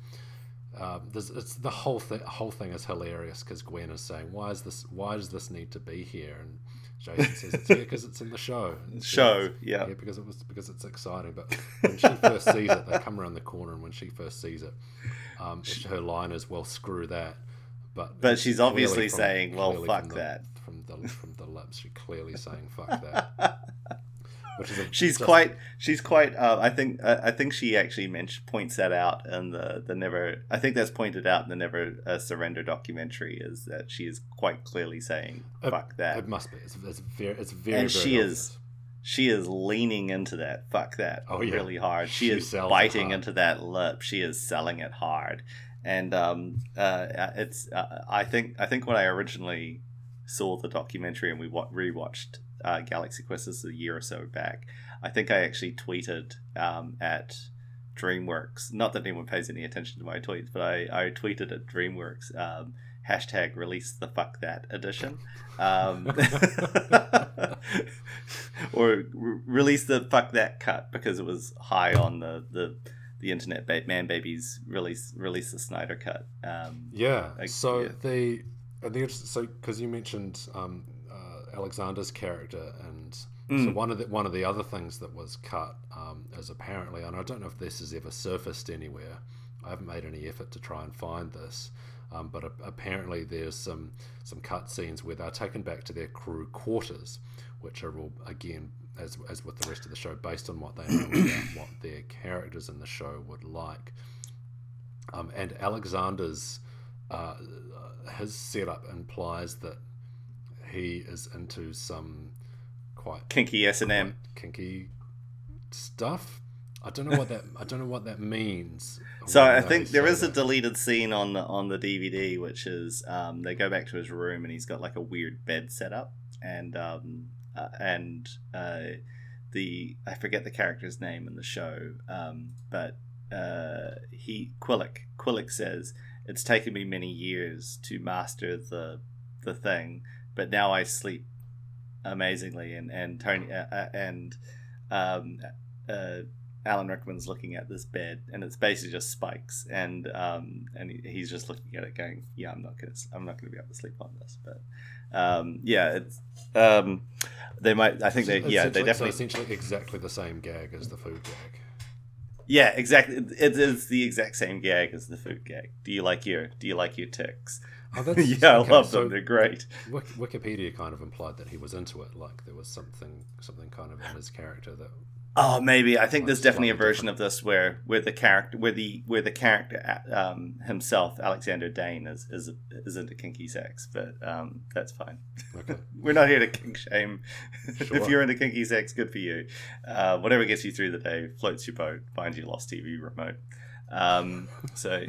[SPEAKER 3] Um, it's the whole thing. Whole thing is hilarious because Gwen is saying, "Why is this? Why does this need to be here?" And Jason says, "It's here because it's in the show." It's
[SPEAKER 2] Show, yeah.
[SPEAKER 3] yeah, because it was because it's exciting. But when she first sees it, they come around the corner, and when she first sees it, um, her line is, "Well, screw that." But
[SPEAKER 2] But she's obviously
[SPEAKER 3] from-
[SPEAKER 2] saying, "Well, fuck
[SPEAKER 3] from the-
[SPEAKER 2] that."
[SPEAKER 3] From the from the lips, she's clearly saying, "Fuck that." Which is a,
[SPEAKER 2] She's
[SPEAKER 3] just-
[SPEAKER 2] quite. She's quite. Uh, I think. Uh, I think she actually mentioned points that out in the the never. I think that's pointed out in the Never uh, Surrender documentary. Is that she is quite clearly saying "fuck that,"
[SPEAKER 3] It must be. It's, it's very. It's very.
[SPEAKER 2] and
[SPEAKER 3] very
[SPEAKER 2] she
[SPEAKER 3] obvious.
[SPEAKER 2] is. She is leaning into that "fuck that"
[SPEAKER 3] Oh, yeah.
[SPEAKER 2] really hard. She,
[SPEAKER 3] She
[SPEAKER 2] is biting into that lip. She is selling it hard, and um, uh, it's. Uh, I think. I think when I originally saw the documentary and we wa- rewatched uh, Galaxy Quest this a year or so back, I think I actually tweeted um, at DreamWorks. Not that anyone pays any attention to my tweets, but I, I tweeted at DreamWorks um, hashtag release the fuck that edition. Um, or re- release the fuck that cut because it was high on the, the, the internet ba- man babies release release the Snyder cut. Um,
[SPEAKER 3] Yeah. So
[SPEAKER 2] yeah.
[SPEAKER 3] the and the so because you mentioned um, Alexander's character, and so
[SPEAKER 2] Mm.
[SPEAKER 3] one of the one of the other things that was cut um, is apparently, and I don't know if this has ever surfaced anywhere. I haven't made any effort to try and find this, um, but a- apparently there's some some cut scenes where they're taken back to their crew quarters, which are all again. As, as with the rest of the show, based on what they know about what their characters in the show would like, um, and Alexander's uh, his setup implies that he is into some quite
[SPEAKER 2] kinky S and M.
[SPEAKER 3] kinky stuff. I don't know what that I don't know what that means.
[SPEAKER 2] So I think there
[SPEAKER 3] is
[SPEAKER 2] is a deleted scene on the on the DVD, which is um, they go back to his room and he's got like a weird bed set up, and um, uh, and uh, the I forget the character's name in the show, um, but uh, he Quellek Quellek says it's taken me many years to master the the thing, but now I sleep amazingly, and and Tony uh, uh, and um, uh, Alan Rickman's looking at this bed, and it's basically just spikes, and um, and he, he's just looking at it, going, "Yeah, I'm not gonna, I'm not gonna be able to sleep on this." But um, yeah, it's um, they might. I think they, yeah, they
[SPEAKER 3] Essentially- so
[SPEAKER 2] definitely,
[SPEAKER 3] essentially exactly the same gag as the food gag.
[SPEAKER 2] yeah, exactly. It is the exact same gag as the food gag. Do you like your, do you like your ticks?
[SPEAKER 3] Oh, that's,
[SPEAKER 2] yeah, I love
[SPEAKER 3] so
[SPEAKER 2] them. They're great.
[SPEAKER 3] Wikipedia kind of implied that he was into it, like there was something something kind of in his character that
[SPEAKER 2] Oh, maybe. I think there's definitely a version of this where where the character where the where the character um, himself, Alexander Dane, is is is into kinky sex, but um, that's fine.
[SPEAKER 3] okay.
[SPEAKER 2] We're not here to kink shame. if you're into kinky sex, good for you. Uh, whatever gets you through the day, floats your boat, finds your lost TV remote. Um, so,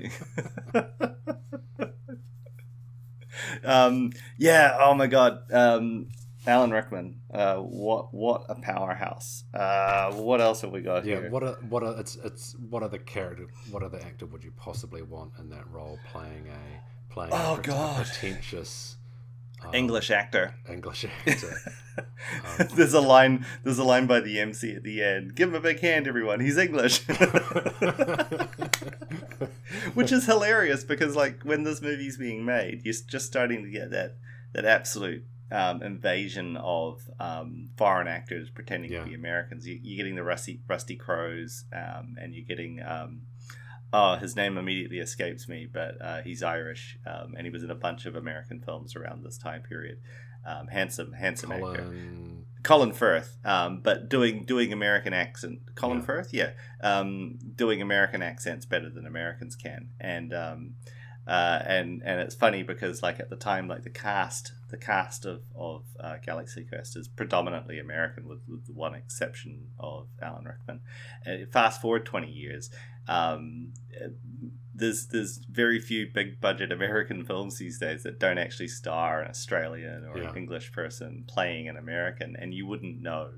[SPEAKER 2] um, yeah. Oh my God. Um, Alan Rickman. Uh, what what a powerhouse. Uh, what else have we got
[SPEAKER 3] Yeah,
[SPEAKER 2] here?
[SPEAKER 3] what are what are it's it's what other character what other actor would you possibly want in that role playing a playing
[SPEAKER 2] Oh,
[SPEAKER 3] pret-
[SPEAKER 2] God.
[SPEAKER 3] pretentious um,
[SPEAKER 2] English actor.
[SPEAKER 3] English actor. Um,
[SPEAKER 2] there's a line. There's a line by the MC at the end. Give him a big hand, everyone. He's English. which is hilarious because like when this movie's being made you're just starting to get that that absolute um, invasion of um, foreign actors pretending
[SPEAKER 3] Yeah.
[SPEAKER 2] to be Americans. You, you're getting the Rusty Rusty Crowes, um, and you're getting um, oh his name immediately escapes me, but uh, he's Irish, um, and he was in a bunch of American films around this time period. Um, handsome, handsome actor.
[SPEAKER 3] Colin,
[SPEAKER 2] Colin Firth, um, but doing doing American accent. Colin
[SPEAKER 3] Yeah.
[SPEAKER 2] Firth, yeah, um, doing American accents better than Americans can, and um, uh, and and it's funny because like at the time, like the cast, the cast of of uh, Galaxy Quest is predominantly American, with, with the one exception of Alan Rickman. And fast forward twenty years. Um, there's there's very few big budget American films these days that don't actually star an Australian or
[SPEAKER 3] Yeah.
[SPEAKER 2] an English person playing an American, and you wouldn't know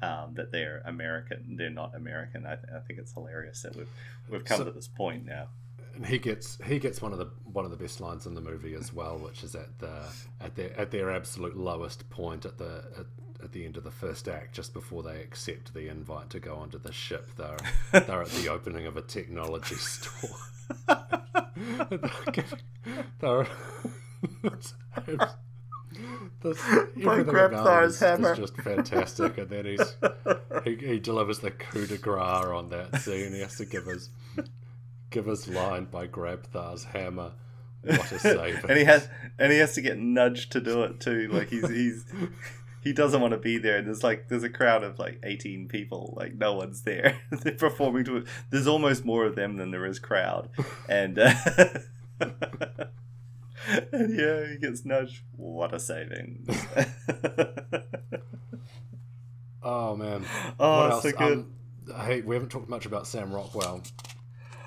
[SPEAKER 2] um, that they're American. They're not American. I, th- I think it's hilarious that we've we've come
[SPEAKER 3] So-
[SPEAKER 2] to this point now.
[SPEAKER 3] and he gets he gets one of the one of the best lines in the movie as well, which is at the at their at their absolute lowest point at the at, at the end of the first act, just before they accept the invite to go onto the ship. They're they're at the opening of a technology store. They're- this,
[SPEAKER 2] By
[SPEAKER 3] everything
[SPEAKER 2] Grab
[SPEAKER 3] about it
[SPEAKER 2] Thar's
[SPEAKER 3] is,
[SPEAKER 2] hammer.
[SPEAKER 3] is just fantastic, and then he's he, he delivers the coup de grace on that scene. He has to give his give his line by Grabthar's hammer. What a save!
[SPEAKER 2] and he has and he has to get nudged to do it too. Like he's he's he doesn't want to be there. And there's like there's a crowd of like 18 people. Like no one's there. They're performing to it. There's almost more of them than there is crowd. And uh, and yeah, he gets nudged. What a saving!
[SPEAKER 3] Oh man!
[SPEAKER 2] Oh,
[SPEAKER 3] what else?
[SPEAKER 2] so good.
[SPEAKER 3] Um, hey, we haven't talked much about Sam Rockwell.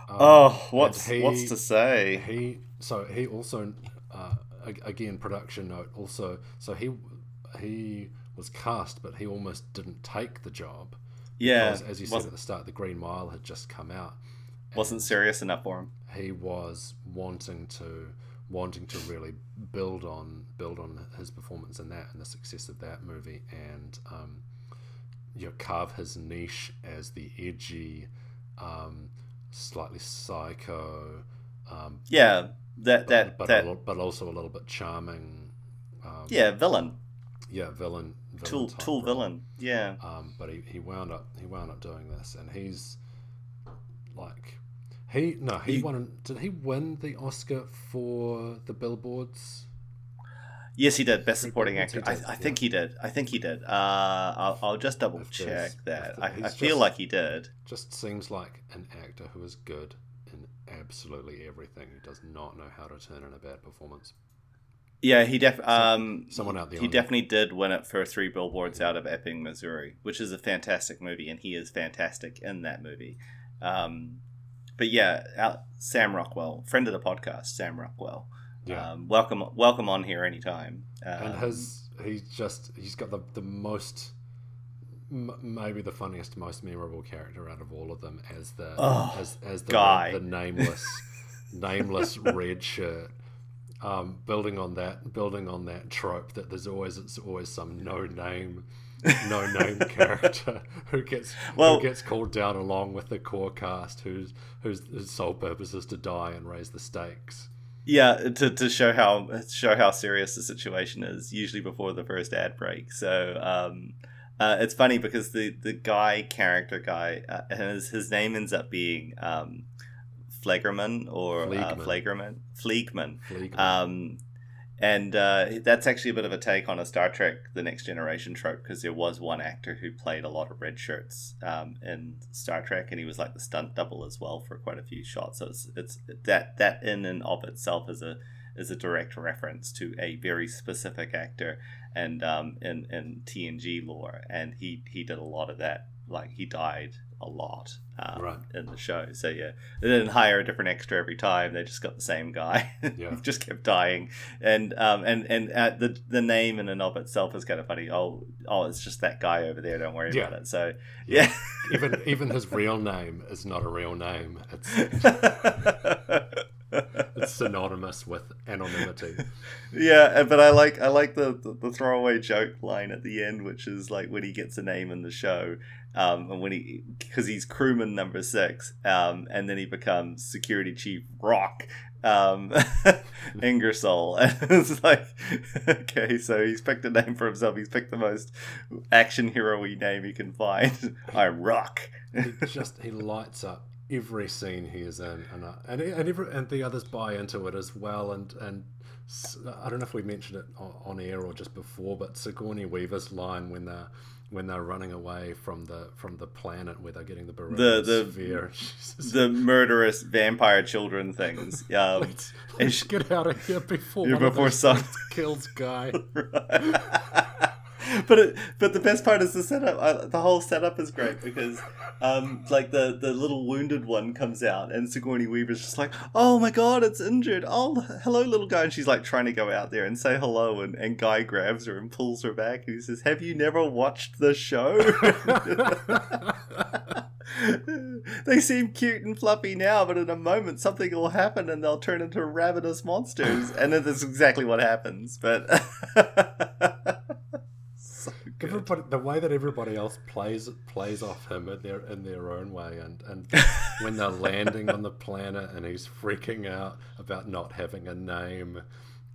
[SPEAKER 3] Um,
[SPEAKER 2] oh, what's
[SPEAKER 3] he-
[SPEAKER 2] what's to say?
[SPEAKER 3] He so he also uh, again production note also so he he was cast but he almost didn't take the job
[SPEAKER 2] Yeah,
[SPEAKER 3] because as you said at the start the Green Mile had just come out
[SPEAKER 2] wasn't serious enough for him.
[SPEAKER 3] he was wanting to wanting to really build on build on his performance in that and the success of that movie and um, you know, carve his niche as the edgy um, slightly psycho um,
[SPEAKER 2] Yeah, that that
[SPEAKER 3] but,
[SPEAKER 2] that
[SPEAKER 3] little, but also a little bit charming. Um,
[SPEAKER 2] yeah villain,
[SPEAKER 3] yeah, villain, villain
[SPEAKER 2] tool tool
[SPEAKER 3] role.
[SPEAKER 2] villain. Yeah.
[SPEAKER 3] Um, but he, he wound up he wound up doing this, and he's like he no he
[SPEAKER 2] You-
[SPEAKER 3] won. Did he win the Oscar for the Billboards?
[SPEAKER 2] Yes, he did. Best supporting actor.
[SPEAKER 3] did,
[SPEAKER 2] I, I think he did. I think he did. Uh, I'll, I'll just double check that.
[SPEAKER 3] the-
[SPEAKER 2] I, I feel
[SPEAKER 3] just-
[SPEAKER 2] like he did.
[SPEAKER 3] Just seems like an actor who is good in absolutely everything. He does not know how to turn in a bad performance.
[SPEAKER 2] Yeah, he def. Um,
[SPEAKER 3] Someone out there.
[SPEAKER 2] he definitely did win it for Three Billboards Out of Ebbing, Missouri, which is a fantastic movie, and he is fantastic in that movie. Um, but yeah, out, Sam Rockwell, friend of the podcast, Sam Rockwell.
[SPEAKER 3] Yeah.
[SPEAKER 2] Um, welcome, welcome on here anytime. Um,
[SPEAKER 3] and his he's just he's got the the most m- maybe the funniest most memorable character out of all of them as the
[SPEAKER 2] Oh,
[SPEAKER 3] as, as the,
[SPEAKER 2] guy.
[SPEAKER 3] the nameless nameless red shirt um, building on that building on that trope that there's always it's always some no name no name character who gets
[SPEAKER 2] Well-
[SPEAKER 3] who gets called down along with the core cast whose whose, whose sole purpose is to die and raise the stakes
[SPEAKER 2] Yeah, to, to show how show how serious the situation is. Usually before the first ad break. So um, uh, it's funny because the the guy character guy uh, his his name ends up being um, Flagerman or uh. Flagerman Fleegman.
[SPEAKER 3] Fleegman.
[SPEAKER 2] Um, and uh, that's actually a bit of a take on a Star Trek: The Next Generation trope because there was one actor who played a lot of red shirts um, in Star Trek, and he was like the stunt double as well for quite a few shots. So it's, it's that that in and of itself is a is a direct reference to a very specific actor and um, in in TNG lore, and he he did a lot of that. Like he died a lot um,
[SPEAKER 3] Right.
[SPEAKER 2] in the show. So yeah, they didn't hire a different extra every time. They just got the same guy.
[SPEAKER 3] Yeah.
[SPEAKER 2] just kept dying, and um and and uh, the the name in and of itself is kind of funny. Oh oh, it's just that guy over there. Don't worry
[SPEAKER 3] Yeah.
[SPEAKER 2] about it. So yeah.
[SPEAKER 3] even even his real name is not a real name. It's it's synonymous with anonymity.
[SPEAKER 2] yeah, but I like I like the, the the throwaway joke line at the end, which is like when he gets a name in the show, um, and when he because he's crewman number six, um, and then he becomes security chief Rock, um, Ingersoll, and it's like okay, so he's picked a name for himself. He's picked the most action hero-y name he can find. I'm Rock.
[SPEAKER 3] He just he lights up every scene he is in, and uh, and and, every, and the others buy into it as well. And and I don't know if we mentioned it on, on air or just before, but Sigourney Weaver's line when they're when they're running away from the from the planet where they're getting the
[SPEAKER 2] The- the-
[SPEAKER 3] sphere.
[SPEAKER 2] the murderous vampire children things. Um,
[SPEAKER 3] Let's, let's
[SPEAKER 2] sh-
[SPEAKER 3] get out of here before
[SPEAKER 2] Yeah, before some-
[SPEAKER 3] kills guy.
[SPEAKER 2] but it, but the best part is the setup. Uh, the whole setup is great because, um, like the the little wounded one comes out and Sigourney Weaver's just like, "Oh my god, it's injured! Oh, hello, little guy!" And she's like trying to go out there and say hello, and and Guy grabs her and pulls her back, and he says, "Have you never watched the show?" they seem cute and fluffy now, but in a moment something will happen and they'll turn into ravenous monsters. and that's exactly what happens. But so
[SPEAKER 3] everybody the way that everybody else plays plays off him in their in their own way, and and when they're landing on the planet and he's freaking out about not having a name,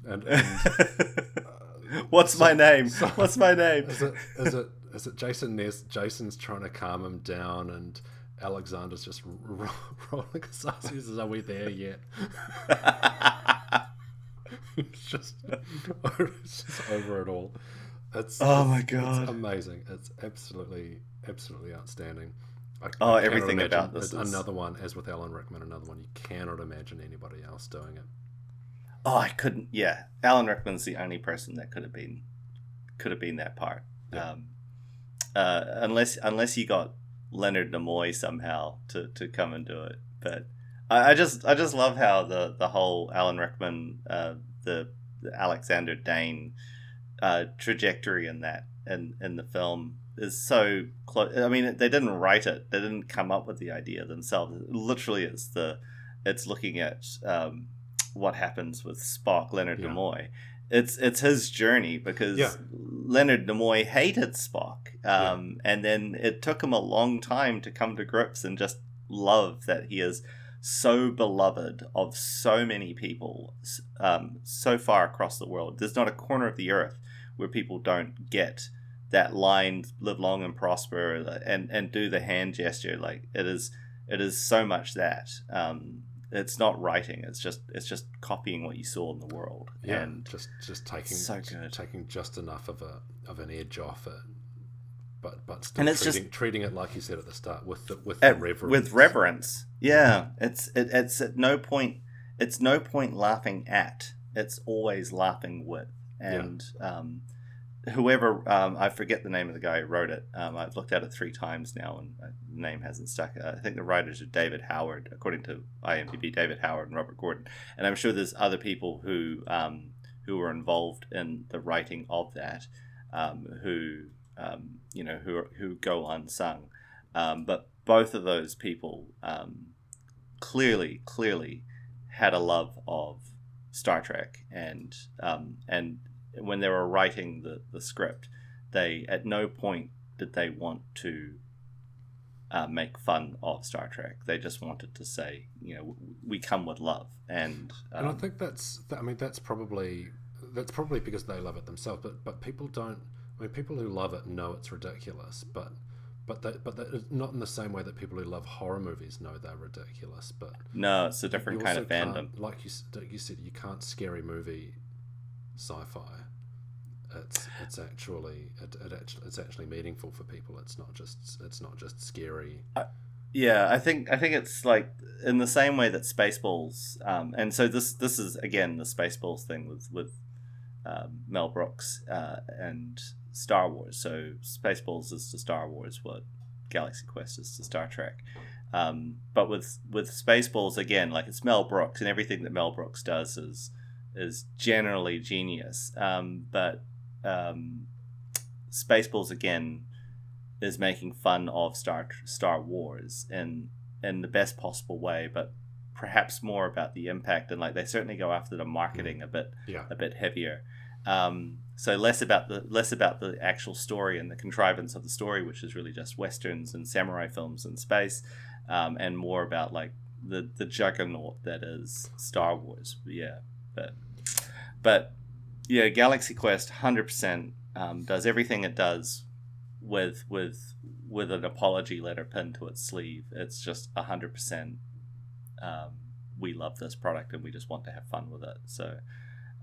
[SPEAKER 3] and, and
[SPEAKER 2] What's uh, my name? What's my name?
[SPEAKER 3] is it is it is it Jason Ness? Jason's trying to calm him down, and Alexander's just ro- rolling his eyes. He says, "Are we there yet?" it's just it's just over it all. It's
[SPEAKER 2] Oh my God.
[SPEAKER 3] it's amazing. It's absolutely absolutely outstanding. I,
[SPEAKER 2] Oh,
[SPEAKER 3] I
[SPEAKER 2] everything about this is-
[SPEAKER 3] another one, as with Alan Rickman, another one you cannot imagine anybody else doing it.
[SPEAKER 2] Oh, I couldn't. Yeah, Alan Rickman's the only person that could have been could have been that part.
[SPEAKER 3] Yeah.
[SPEAKER 2] Um, uh, unless unless you got Leonard Nimoy somehow to, to come and do it. But I, I just I just love how the the whole Alan Rickman uh, the, the Alexander Dane uh, trajectory in that in in the film is so close. I mean, they didn't write it. They didn't come up with the idea themselves. Literally, it's the it's looking at um, what happens with Spock, Leonard
[SPEAKER 3] Yeah.
[SPEAKER 2] Nimoy. It's it's his journey because
[SPEAKER 3] Yeah.
[SPEAKER 2] Leonard Nimoy hated Spock, um, and then it took him a long time to come to grips and just love that he is so beloved of so many people, um, so far across the world. There's not a corner of the earth where people don't get that line "live long and prosper" and and do the hand gesture. Like it is, it is so much that. Um, it's not writing. It's just it's just copying what you saw in the world.
[SPEAKER 3] Yeah,
[SPEAKER 2] And
[SPEAKER 3] just just taking
[SPEAKER 2] so good.
[SPEAKER 3] taking just enough of a of an edge off it, but but still
[SPEAKER 2] And it's
[SPEAKER 3] treating,
[SPEAKER 2] just-
[SPEAKER 3] treating it like you said at the start with the with
[SPEAKER 2] at-
[SPEAKER 3] the reverence.
[SPEAKER 2] with reverence. Yeah, it's it, it's at no point it's no point laughing at. It's always laughing with. And um, whoever um, I forget the name of the guy who wrote it. Um, I've looked at it three times now, and uh, the name hasn't stuck. Uh, I think the writers are David Howard, according to IMDb. David Howard and Robert Gordon, and I'm sure there's other people who um, who were involved in the writing of that, um, who um, you know who who go unsung. Um, but both of those people clearly, clearly had a love of Star Trek, and um, and when they were writing the, the script, they at no point did they want to uh, make fun of Star Trek. They just wanted to say, you know, we come with love, and,
[SPEAKER 3] and I
[SPEAKER 2] um,
[SPEAKER 3] think that's I mean that's probably that's probably because they love it themselves. But but people don't. I mean, people who love it know it's ridiculous, but. But that, but that, not in the same way that people who love horror movies know they're ridiculous. But
[SPEAKER 2] no, it's a different kind of fandom.
[SPEAKER 3] Like you, like you said, you can't scary movie sci-fi. It's it's actually it, it actually it's actually meaningful for people. It's not just it's not just scary.
[SPEAKER 2] Yeah, I think I think it's like in the same way that Spaceballs, um, and so this this is again the Spaceballs thing with with um, Mel Brooks uh, and Star Wars. So Spaceballs is to Star Wars what Galaxy Quest is to Star Trek. Um, but with with Spaceballs again, like it's Mel Brooks, and everything that Mel Brooks does is is generally genius. Um, but um, Spaceballs again is making fun of Star Star Wars in in the best possible way, but perhaps more about the impact and like they certainly go after the marketing a bit
[SPEAKER 3] Yeah,
[SPEAKER 2] a bit heavier. Um, so less about the less about the actual story and the contrivance of the story, which is really just westerns and samurai films in space, um, and more about like the the juggernaut that is Star Wars. Yeah, but but yeah, Galaxy Quest hundred percent um, does everything it does with with with an apology letter pinned to its sleeve. It's just hundred percent. Um, we love this product and we just want to have fun with it. So,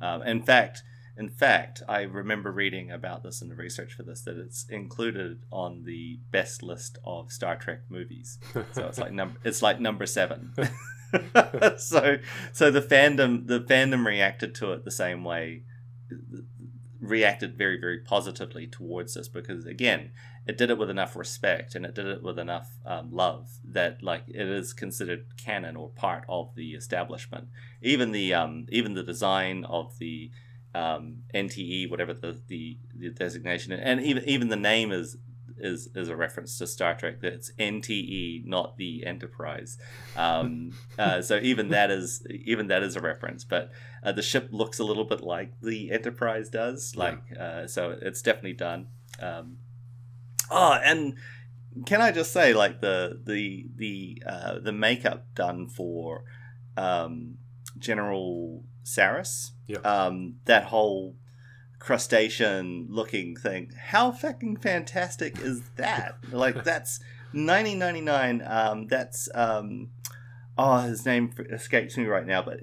[SPEAKER 2] um, in fact, in fact, I remember reading about this in the research for this that it's included on the best list of Star Trek movies. So it's like number it's like number seven. so so the fandom the fandom reacted to it the same way reacted very very positively towards this because again it did it with enough respect and it did it with enough um, love that like it is considered canon or part of the establishment. Even the um, even the design of the um, NTE whatever the, the the designation and even even the name is is is a reference to Star Trek That's NTE not the Enterprise um, uh, so even that is even that is a reference but uh, the ship looks a little bit like the Enterprise does
[SPEAKER 3] Yeah.
[SPEAKER 2] like uh, so it's definitely done Um, oh, and can I just say, like the the the uh, the makeup done for um, General Sarris,
[SPEAKER 3] Yeah.
[SPEAKER 2] um, that whole crustacean looking thing. How fucking fantastic is that? like that's 1999. Um, that's um, oh, his name escapes me right now, but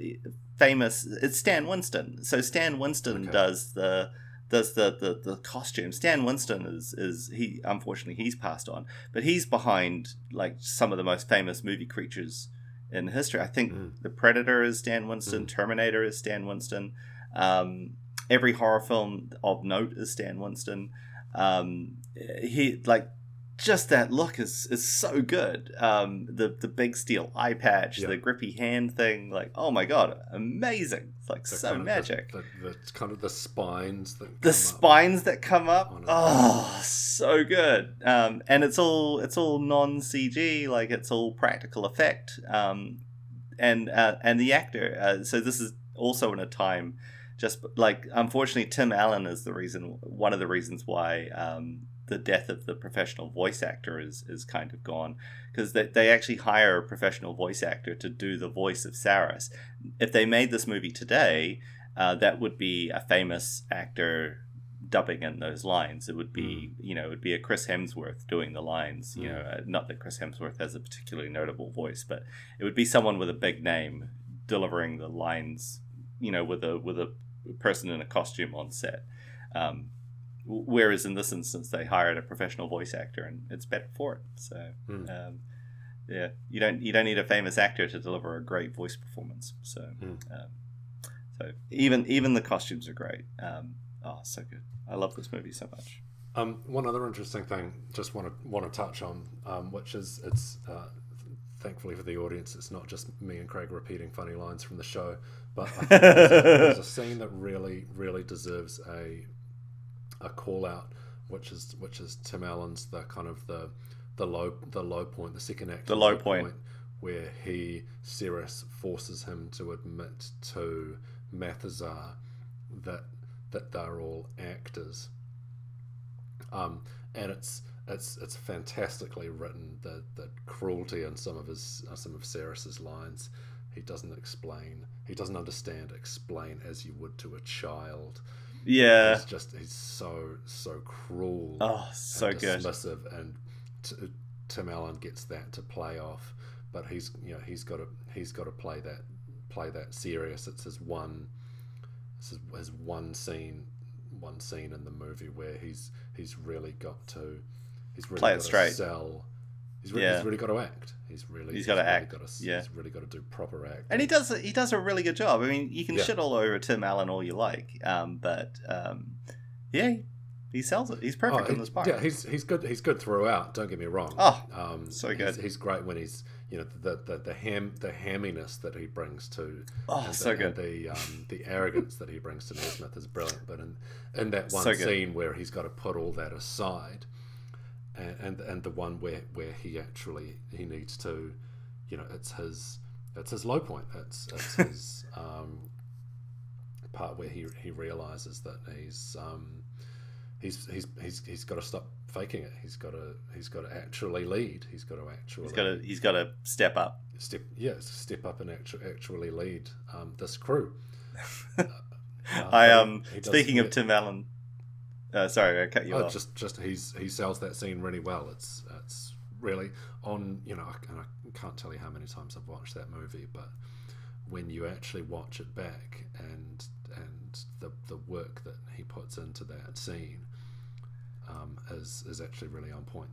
[SPEAKER 2] famous. It's Stan Winston. So Stan Winston
[SPEAKER 3] Okay.
[SPEAKER 2] does the does the, the the costume. Stan Winston is is he unfortunately he's passed on, but he's behind like some of the most famous movie creatures in history. I think
[SPEAKER 3] Mm.
[SPEAKER 2] The Predator is Stan Winston, Terminator is Stan Winston. Um, every horror film of note is Stan Winston. Um, he like just that look is is so good. Um, the the big steel eye patch,
[SPEAKER 3] Yeah.
[SPEAKER 2] the grippy hand thing, like oh my god, amazing! It's like
[SPEAKER 3] The
[SPEAKER 2] so
[SPEAKER 3] of the-
[SPEAKER 2] magic.
[SPEAKER 3] The, the, kind of the spines that
[SPEAKER 2] The
[SPEAKER 3] come up.
[SPEAKER 2] spines that come up, oh, so good. Um, and it's all it's all non CG, like it's all practical effect. Um, and uh, and the actor. Uh, so this is also in a time, just like unfortunately, Tim Allen is the reason. One of the reasons why um, the death of the professional voice actor is is kind of gone because they, they actually hire a professional voice actor to do the voice of Sarris. If they made this movie today, uh, that would be a famous actor dubbing in those lines. It would be, you know, it would be a Chris Hemsworth doing the lines. You
[SPEAKER 3] Mm.
[SPEAKER 2] know, uh, not that Chris Hemsworth has a particularly notable voice, but it would be someone with a big name delivering the lines. You know, with a with a person in a costume on set. Um, whereas in this instance, they hired a professional voice actor, and it's better for it. So.
[SPEAKER 3] Mm.
[SPEAKER 2] Um, yeah, you don't you don't need a famous actor to deliver a great voice performance. So,
[SPEAKER 3] Mm.
[SPEAKER 2] um, so even even the costumes are great. Um, oh, so good! I love this movie so much.
[SPEAKER 3] Um, one other interesting thing, just want to want to touch on, um, which is it's uh, thankfully for the audience, it's not just me and Craig repeating funny lines from the show, but there's, a, there's a scene that really really deserves a a call out, which is which is Tim Allen's the kind of the the low the low point, the second act,
[SPEAKER 2] The low point.
[SPEAKER 3] where he Sarris forces him to admit to Mathesar that that they're all actors. Um, and it's it's it's fantastically written. The the cruelty in some of his uh, some of Sarris's lines. He doesn't explain. He doesn't understand. Explain as you would to a child.
[SPEAKER 2] Yeah.
[SPEAKER 3] He's just he's so so cruel
[SPEAKER 2] Oh, so
[SPEAKER 3] and
[SPEAKER 2] good.
[SPEAKER 3] dismissive, and t- Tim Allen gets that to play off, but he's you know he's got to he's got to play that play that serious. It's his one, it's his, his one scene, one scene in the movie where he's he's really got to he's really
[SPEAKER 2] Play it
[SPEAKER 3] got to
[SPEAKER 2] straight.
[SPEAKER 3] sell. He's really,
[SPEAKER 2] Yeah.
[SPEAKER 3] he's really got to act. He's really
[SPEAKER 2] He's gotta
[SPEAKER 3] really
[SPEAKER 2] act,
[SPEAKER 3] Got to,
[SPEAKER 2] yeah.
[SPEAKER 3] he's really got to do proper act.
[SPEAKER 2] And he does he does a really good job. I mean, you can
[SPEAKER 3] Yeah.
[SPEAKER 2] shit all over Tim Allen all you like, um, but um, yeah, he sells it. He's perfect
[SPEAKER 3] Oh,
[SPEAKER 2] in this part.
[SPEAKER 3] Yeah, he's he's good. He's good throughout. Don't get me wrong.
[SPEAKER 2] Oh,
[SPEAKER 3] um,
[SPEAKER 2] so
[SPEAKER 3] he's-
[SPEAKER 2] good.
[SPEAKER 3] He's, great when he's you know the the, the ham the hamminess that he brings to
[SPEAKER 2] Oh,
[SPEAKER 3] and
[SPEAKER 2] so
[SPEAKER 3] the,
[SPEAKER 2] good.
[SPEAKER 3] the um, the arrogance that he brings to Nesmith is brilliant. But in in that one
[SPEAKER 2] So
[SPEAKER 3] scene where he's got to put all that aside, and, and and the one where where he actually he needs to, you know, it's his it's his low point. It's it's his um, part where he he realizes that he's um, he's he's he's he's got to stop faking it. He's got to he's got to actually lead. He's got to actually
[SPEAKER 2] He's got to he's got to step up.
[SPEAKER 3] step yeah step up and actu- actually lead um, this crew. Uh,
[SPEAKER 2] I
[SPEAKER 3] but
[SPEAKER 2] um speaking of Tim Allen. Uh, sorry, I cut you
[SPEAKER 3] Oh,
[SPEAKER 2] off.
[SPEAKER 3] just just he's he sells that scene really well. It's it's really on you know and I can't tell you how many times I've watched that movie, but when you actually watch it back and and the the work that he puts into that scene um, is is actually really on point.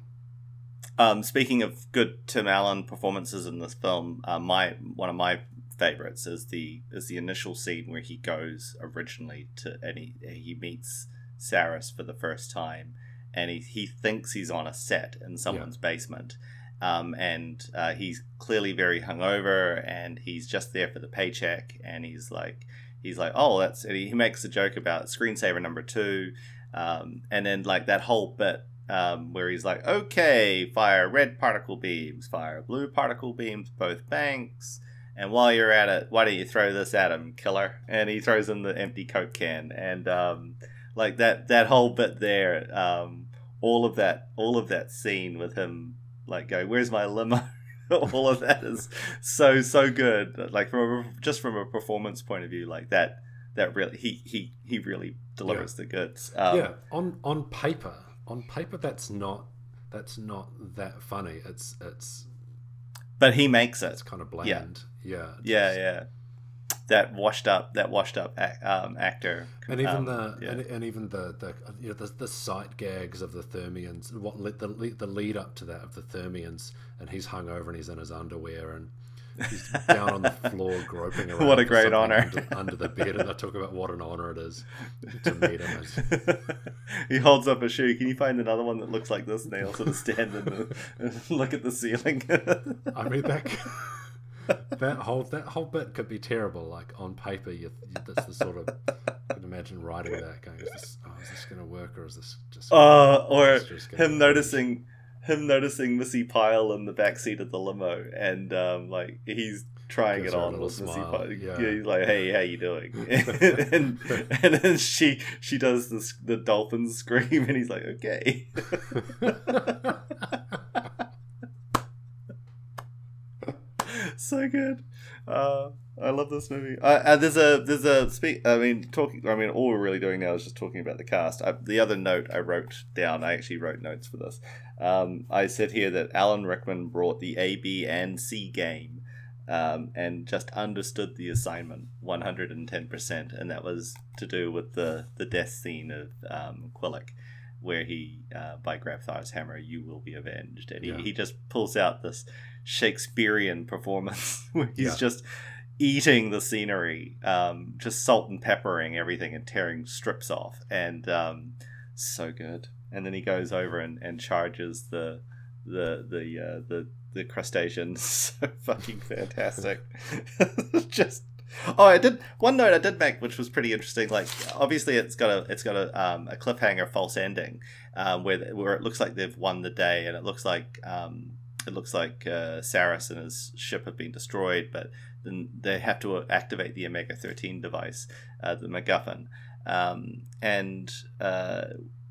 [SPEAKER 2] Um, speaking of good Tim Allen performances in this film, uh, my one of my favorites is the is the initial scene where he goes originally to and he he meets Sarris for the first time, and he he thinks he's on a set in someone's basement, um, and uh, he's clearly very hungover, and he's just there for the paycheck, and he's like he's like oh that's and he, he makes a joke about screensaver number two, um, and then like that whole bit um, where he's like, okay, fire red particle beams, fire blue particle beams, both banks. And while you're at it, why don't you throw this at him, killer? And he throws in the empty Coke can. And um, like that, that whole bit there, um, all of that all of that scene with him like going, "Where's my limo?" all of that is so so good. Like from a, just from a performance point of view, like that that really he he he really delivers the goods. Um,
[SPEAKER 3] yeah, on on paper, on paper, that's not that's not that funny. It's it's
[SPEAKER 2] but he makes it.
[SPEAKER 3] it's kind of bland. Yeah,
[SPEAKER 2] Yeah, yeah. That washed up, that washed up um, actor,
[SPEAKER 3] And even
[SPEAKER 2] um,
[SPEAKER 3] the
[SPEAKER 2] yeah.
[SPEAKER 3] and, and even the the you know the, the sight gags of the Thermians, what the the lead up to that of the Thermians, and he's hung over and he's in his underwear and he's down on the floor groping around.
[SPEAKER 2] What a great honor.
[SPEAKER 3] under, under the bed, and they talk about what an honor it is to meet him. As,
[SPEAKER 2] he holds up a shoe. Can you find another one that looks like this? And they all sort of stand in the, and look at the ceiling.
[SPEAKER 3] I mean that that whole that whole bit could be terrible. Like on paper, you, you that's the sort of you can imagine writing that going, is this oh, is this going to work or is this just
[SPEAKER 2] uh, or
[SPEAKER 3] just
[SPEAKER 2] him noticing him noticing Missi Pyle in the backseat of the limo, and um, like he's trying
[SPEAKER 3] Gives
[SPEAKER 2] it on with
[SPEAKER 3] Missi
[SPEAKER 2] Pyle.
[SPEAKER 3] yeah.
[SPEAKER 2] he's like, "Hey, how you doing?" and and then she she does this the dolphin scream, and he's like, "Okay." so good. Uh, I love this movie. Uh, uh, there's a there's a speak. I mean, talking. I mean, all we're really doing now is just talking about the cast. I, the other note I wrote down. I actually wrote notes for this. Um, I said here that Alan Rickman brought the A, B, and C game, um, and just understood the assignment one hundred and ten percent, and that was to do with the the death scene of um, Quellek. Where he, uh, by Grabthar's hammer, you will be avenged, and he,
[SPEAKER 3] Yeah.
[SPEAKER 2] he just pulls out this Shakespearean performance where he's
[SPEAKER 3] Yeah.
[SPEAKER 2] just eating the scenery, um, just salt and peppering everything and tearing strips off, and um, so good. And then he goes over and, and charges the the the uh, the the crustacean. so fucking fantastic. just oh, I did one note I did make, which was pretty interesting. Like obviously it's got a it's got a um, a cliffhanger false ending, um, where where it looks like they've won the day, and it looks like um, it looks like uh, Sarris and his ship have been destroyed, but then they have to activate the Omega 13 device, uh, the MacGuffin. Um, and uh,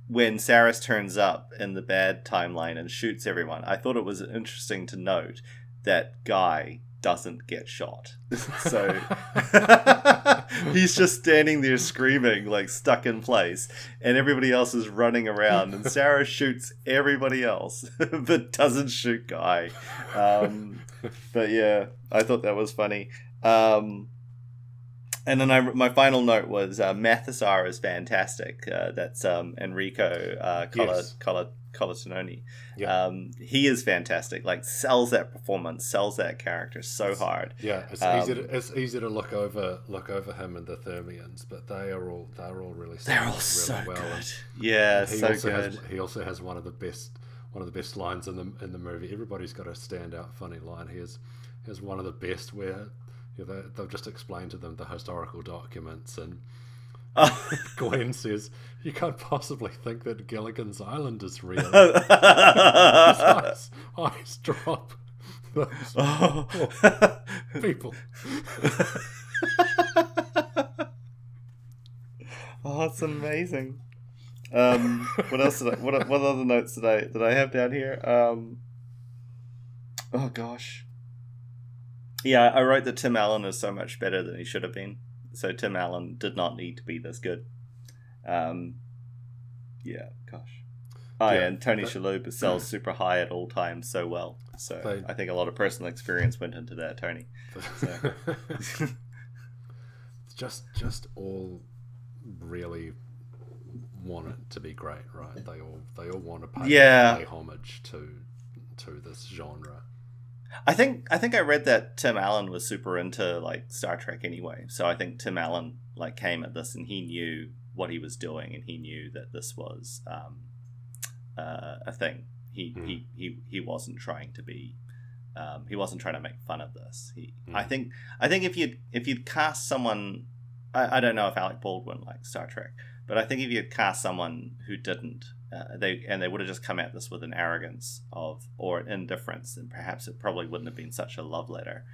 [SPEAKER 2] when Sarris turns up in the bad timeline and shoots everyone, I thought it was interesting to note that Guy doesn't get shot. so he's just standing there screaming, like stuck in place, and everybody else is running around, and Sarah shoots everybody else, but doesn't shoot Guy. Um, but yeah, I thought that was funny. Um, and then I, my final note was uh, Mathesar is fantastic. Uh, that's um, Enrico uh, Cola,
[SPEAKER 3] Yes.
[SPEAKER 2] Colantoni.
[SPEAKER 3] Yeah.
[SPEAKER 2] Um, he is fantastic. Like sells that performance, sells that character so hard.
[SPEAKER 3] Yeah, it's
[SPEAKER 2] Um,
[SPEAKER 3] easy. To, it's easy to look over look over him and the Thermians, but they are all they're all really
[SPEAKER 2] They're all
[SPEAKER 3] it
[SPEAKER 2] so
[SPEAKER 3] really well.
[SPEAKER 2] good.
[SPEAKER 3] And
[SPEAKER 2] Yeah,
[SPEAKER 3] he
[SPEAKER 2] so
[SPEAKER 3] also
[SPEAKER 2] good.
[SPEAKER 3] has he also has one of the best one of the best lines in the in the movie. Everybody's got a standout funny line. He Here's here's one of the best where you know, they, they've just explained to them the historical documents and. Gwen says, "You can't possibly think that Gilligan's Island is real." His eyes, eyes drop. Those
[SPEAKER 2] Oh.
[SPEAKER 3] people.
[SPEAKER 2] oh, it's amazing. Um, what else did I? What, what other notes did I did I have down here? Um, oh gosh. Yeah, I wrote that Tim Allen is so much better than he should have been. So Tim Allen did not need to be this good. Um, yeah, gosh. Oh, yeah,
[SPEAKER 3] Yeah,
[SPEAKER 2] and Tony
[SPEAKER 3] but-
[SPEAKER 2] Shalhoub sells super high at all times so well. So
[SPEAKER 3] They-
[SPEAKER 2] I think a lot of personal experience went into that, Tony.
[SPEAKER 3] just just all really want it to be great, right? They all they all want to pay,
[SPEAKER 2] Yeah.
[SPEAKER 3] pay homage to to this genre.
[SPEAKER 2] I think I think I read that Tim Allen was super into like Star Trek anyway. So I think Tim Allen like came at this and he knew what he was doing and he knew that this was um, uh, a thing. He,
[SPEAKER 3] Hmm.
[SPEAKER 2] he he he wasn't trying to be. Um, he wasn't trying to make fun of this. He,
[SPEAKER 3] Hmm.
[SPEAKER 2] I think I think if you if you'd cast someone, I, I don't know if Alec Baldwin likes Star Trek, but I think if you'd cast someone who didn't, uh, they and they would have just come at this with an arrogance of or an indifference, and perhaps it probably wouldn't have been such a love letter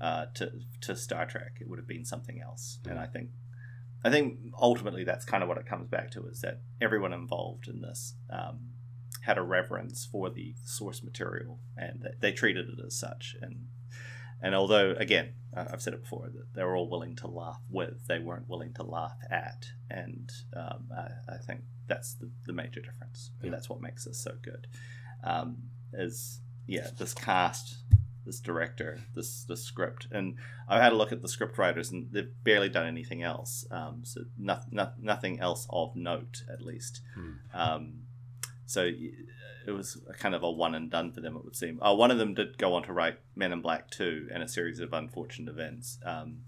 [SPEAKER 2] uh, to to Star Trek. It would have been something else. And I think I think ultimately that's kind of what it comes back to is that everyone involved in this um, had a reverence for the source material, and they, they treated it as such. And and although again, I've said it before that they were all willing to laugh with, they weren't willing to laugh at, and um, I, I, think that's the, the major difference. Yeah. That's what makes this so good. Um, is yeah, this cast this director, this the script, and I've had a look at the script writers, and they've barely done anything else. Um, so not, not, nothing else of note, at least. Hmm. Um, so it was kind of a one and done for them, it would seem. Uh, one of them did go on to write Men in Black Two and a series of unfortunate events. Um,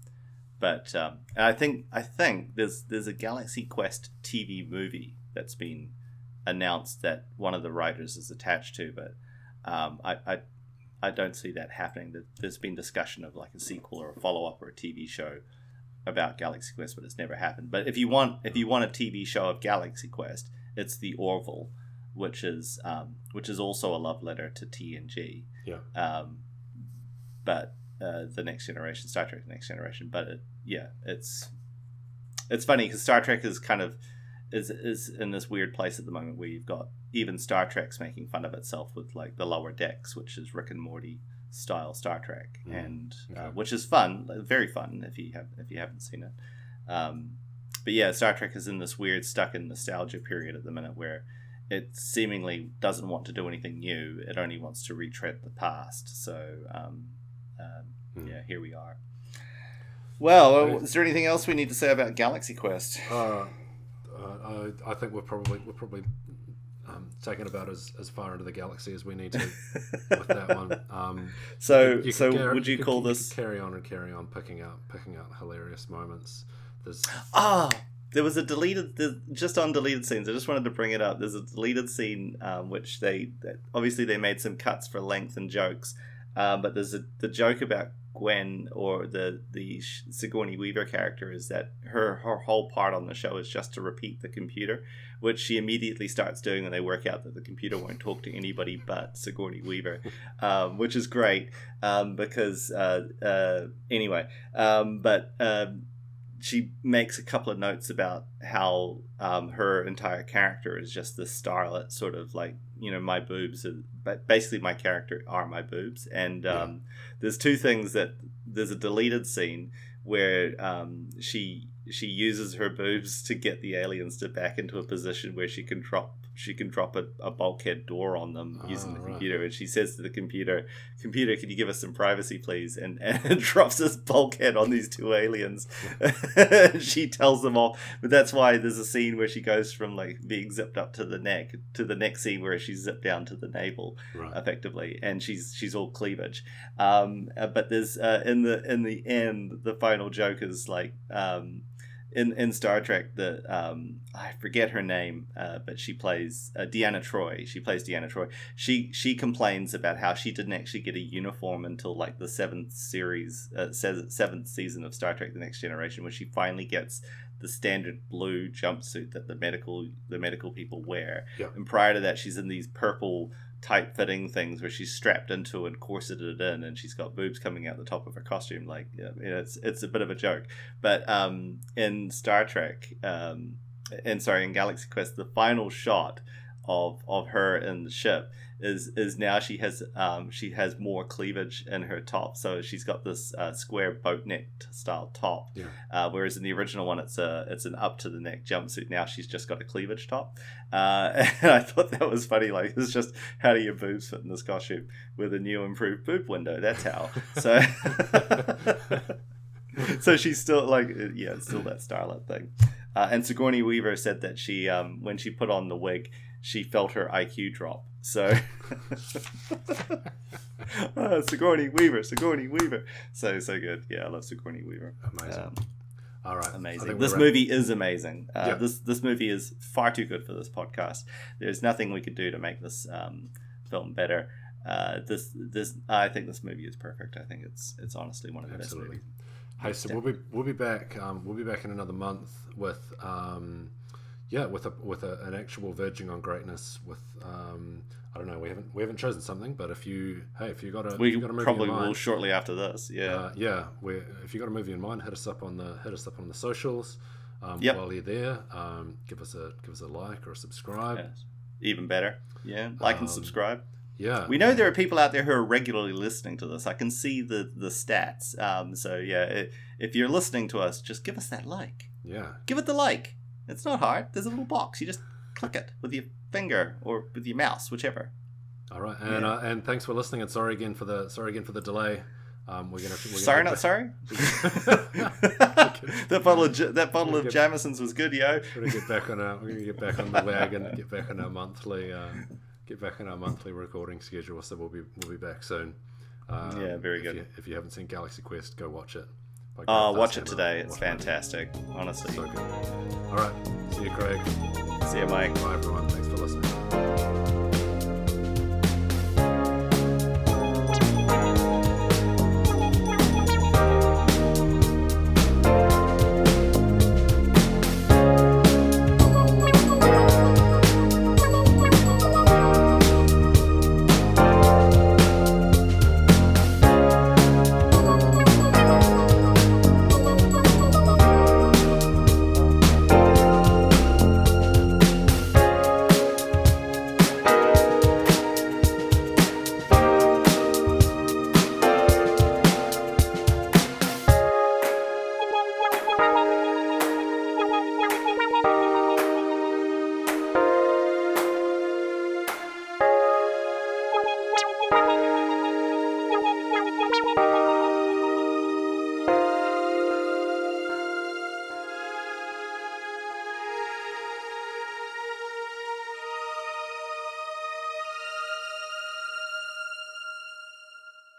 [SPEAKER 2] but um, I think I think there's there's a Galaxy Quest TV movie that's been announced that one of the writers is attached to, but um, I, I I don't see that happening. There's been discussion of like a sequel or a follow up or a TV show about Galaxy Quest, but it's never happened. But if you want if you want a TV show of Galaxy Quest, it's the Orville, which is um, which is also a love letter to TNG.
[SPEAKER 3] Yeah.
[SPEAKER 2] Um, but uh, the next generation, Star Trek: The Next Generation. But it, yeah, it's it's funny because Star Trek is kind of is is in this weird place at the moment where you've got even Star Trek's making fun of itself with like the lower decks, which is Rick and Morty style Star Trek, mm. and uh, okay. uh, which is fun, very fun if you have if you haven't seen it. Um, but yeah, Star Trek is in this weird stuck in nostalgia period at the minute where it seemingly doesn't want to do anything new. It only wants to retread the past. So um, um, mm. yeah, here we are. Well, is there anything else we need to say about Galaxy Quest?
[SPEAKER 3] Uh, uh, I, I, think we're probably we're probably um, taken about as, as far into the galaxy as we need to with that one. Um,
[SPEAKER 2] so, you so carry, would you, you call
[SPEAKER 3] could,
[SPEAKER 2] this
[SPEAKER 3] you carry on and carry on, picking out picking out hilarious moments? There's
[SPEAKER 2] ah, there was a deleted just on deleted scenes. I just wanted to bring it up. There's a deleted scene um, which they obviously they made some cuts for length and jokes, um, but there's a the joke about Gwen or the the Sigourney Weaver character is that her her whole part on the show is just to repeat the computer, which she immediately starts doing when they work out that the computer won't talk to anybody but Sigourney Weaver, um, which is great um, because uh, uh, anyway, um, but um, she makes a couple of notes about how um, her entire character is just this starlet, sort of like you know my boobs, are, but basically my character are my boobs. And um, yeah. There's two things that there's a deleted scene where um, she she uses her boobs to get the aliens to back into a position where she can drop she can drop a, a bulkhead door on them oh, using the right. computer. And she says to the computer computer can you give us some privacy please? And, and drops this bulkhead on these two aliens. She tells them off but that's why there's a scene where she goes from like being zipped up to the neck to the next scene where she's zipped down to the navel right. effectively. And she's she's all cleavage. Um, uh, but there's uh, in the in the end the final joke is like um, in in Star Trek, the um, I forget her name, uh, but she plays uh, Deanna Troi. She plays Deanna Troi. She she complains about how she didn't actually get a uniform until like the seventh series, uh, seventh season of Star Trek: The Next Generation, when she finally gets the standard blue jumpsuit that the medical the medical people wear.
[SPEAKER 3] Yeah.
[SPEAKER 2] And prior to that, she's in these purple tight fitting things where she's strapped into and corseted in and she's got boobs coming out the top of her costume like you know, it's it's a bit of a joke. But um, in Star Trek um, and sorry in Galaxy Quest the final shot of of her in the ship is is now she has um, she has more cleavage in her top. So she's got this uh, square boat neck style top
[SPEAKER 3] yeah.
[SPEAKER 2] uh, whereas in the original one it's a it's an up to the neck jumpsuit. Now she's just got a cleavage top. Uh, and I thought that was funny like it's just how do your boobs fit in this costume? With a new improved boob window that's how. So so she's still like yeah it's still that starlet thing. Uh, and Sigourney Weaver said that she um, when she put on the wig she felt her IQ drop. So uh, Sigourney Weaver, Sigourney Weaver, so so good. Yeah, I love Sigourney Weaver.
[SPEAKER 3] Amazing. Um, All right,
[SPEAKER 2] amazing. This movie is amazing. Uh. This this movie is far too good for this podcast. There's nothing we could do to make this um, film better. Uh, this this I think this movie is perfect. I think it's it's honestly one of the Absolutely. best movies.
[SPEAKER 3] Hey, so we'll be we'll be back. Um, we'll be back in another month with um, yeah, with a with a, an actual verging on greatness. With um, I don't know, we haven't we haven't chosen something, but if you hey, if you got a
[SPEAKER 2] we
[SPEAKER 3] you got a movie
[SPEAKER 2] probably
[SPEAKER 3] in mind,
[SPEAKER 2] will shortly after this. Yeah,
[SPEAKER 3] uh, yeah. We if you got a movie in mind, hit us up on the hit us up on the socials. Um,
[SPEAKER 2] yep.
[SPEAKER 3] While you're there, um, give us a give us a like or a subscribe.
[SPEAKER 2] Yes. even better. Yeah, like and
[SPEAKER 3] Um,
[SPEAKER 2] subscribe.
[SPEAKER 3] Yeah.
[SPEAKER 2] We know there are people out there who are regularly listening to this. I can see the the stats. Um, so yeah, if you're listening to us, just give us that like.
[SPEAKER 3] yeah.
[SPEAKER 2] Give it the like. It's not hard. There's a little box. You just click it with your finger or with your mouse, whichever.
[SPEAKER 3] All right. And
[SPEAKER 2] Yeah.
[SPEAKER 3] uh, and thanks for listening. And sorry again for the sorry again for the delay. Um, we're gonna. We're gonna
[SPEAKER 2] sorry, not sorry. that bottle of that bottle of Jameson's was good, yo.
[SPEAKER 3] We're gonna get back on our. We're gonna get back on the wagon. Get back on our monthly. Uh, get back on our monthly recording schedule. So we'll be we'll be back soon. Um,
[SPEAKER 2] Yeah, very
[SPEAKER 3] if
[SPEAKER 2] good.
[SPEAKER 3] You, if you haven't seen Galaxy Quest, go watch it.
[SPEAKER 2] Oh, watch it today. It's fantastic. Honestly.
[SPEAKER 3] So. All right. See you, Craig.
[SPEAKER 2] See you, Mike.
[SPEAKER 3] Bye, everyone. Thanks for listening.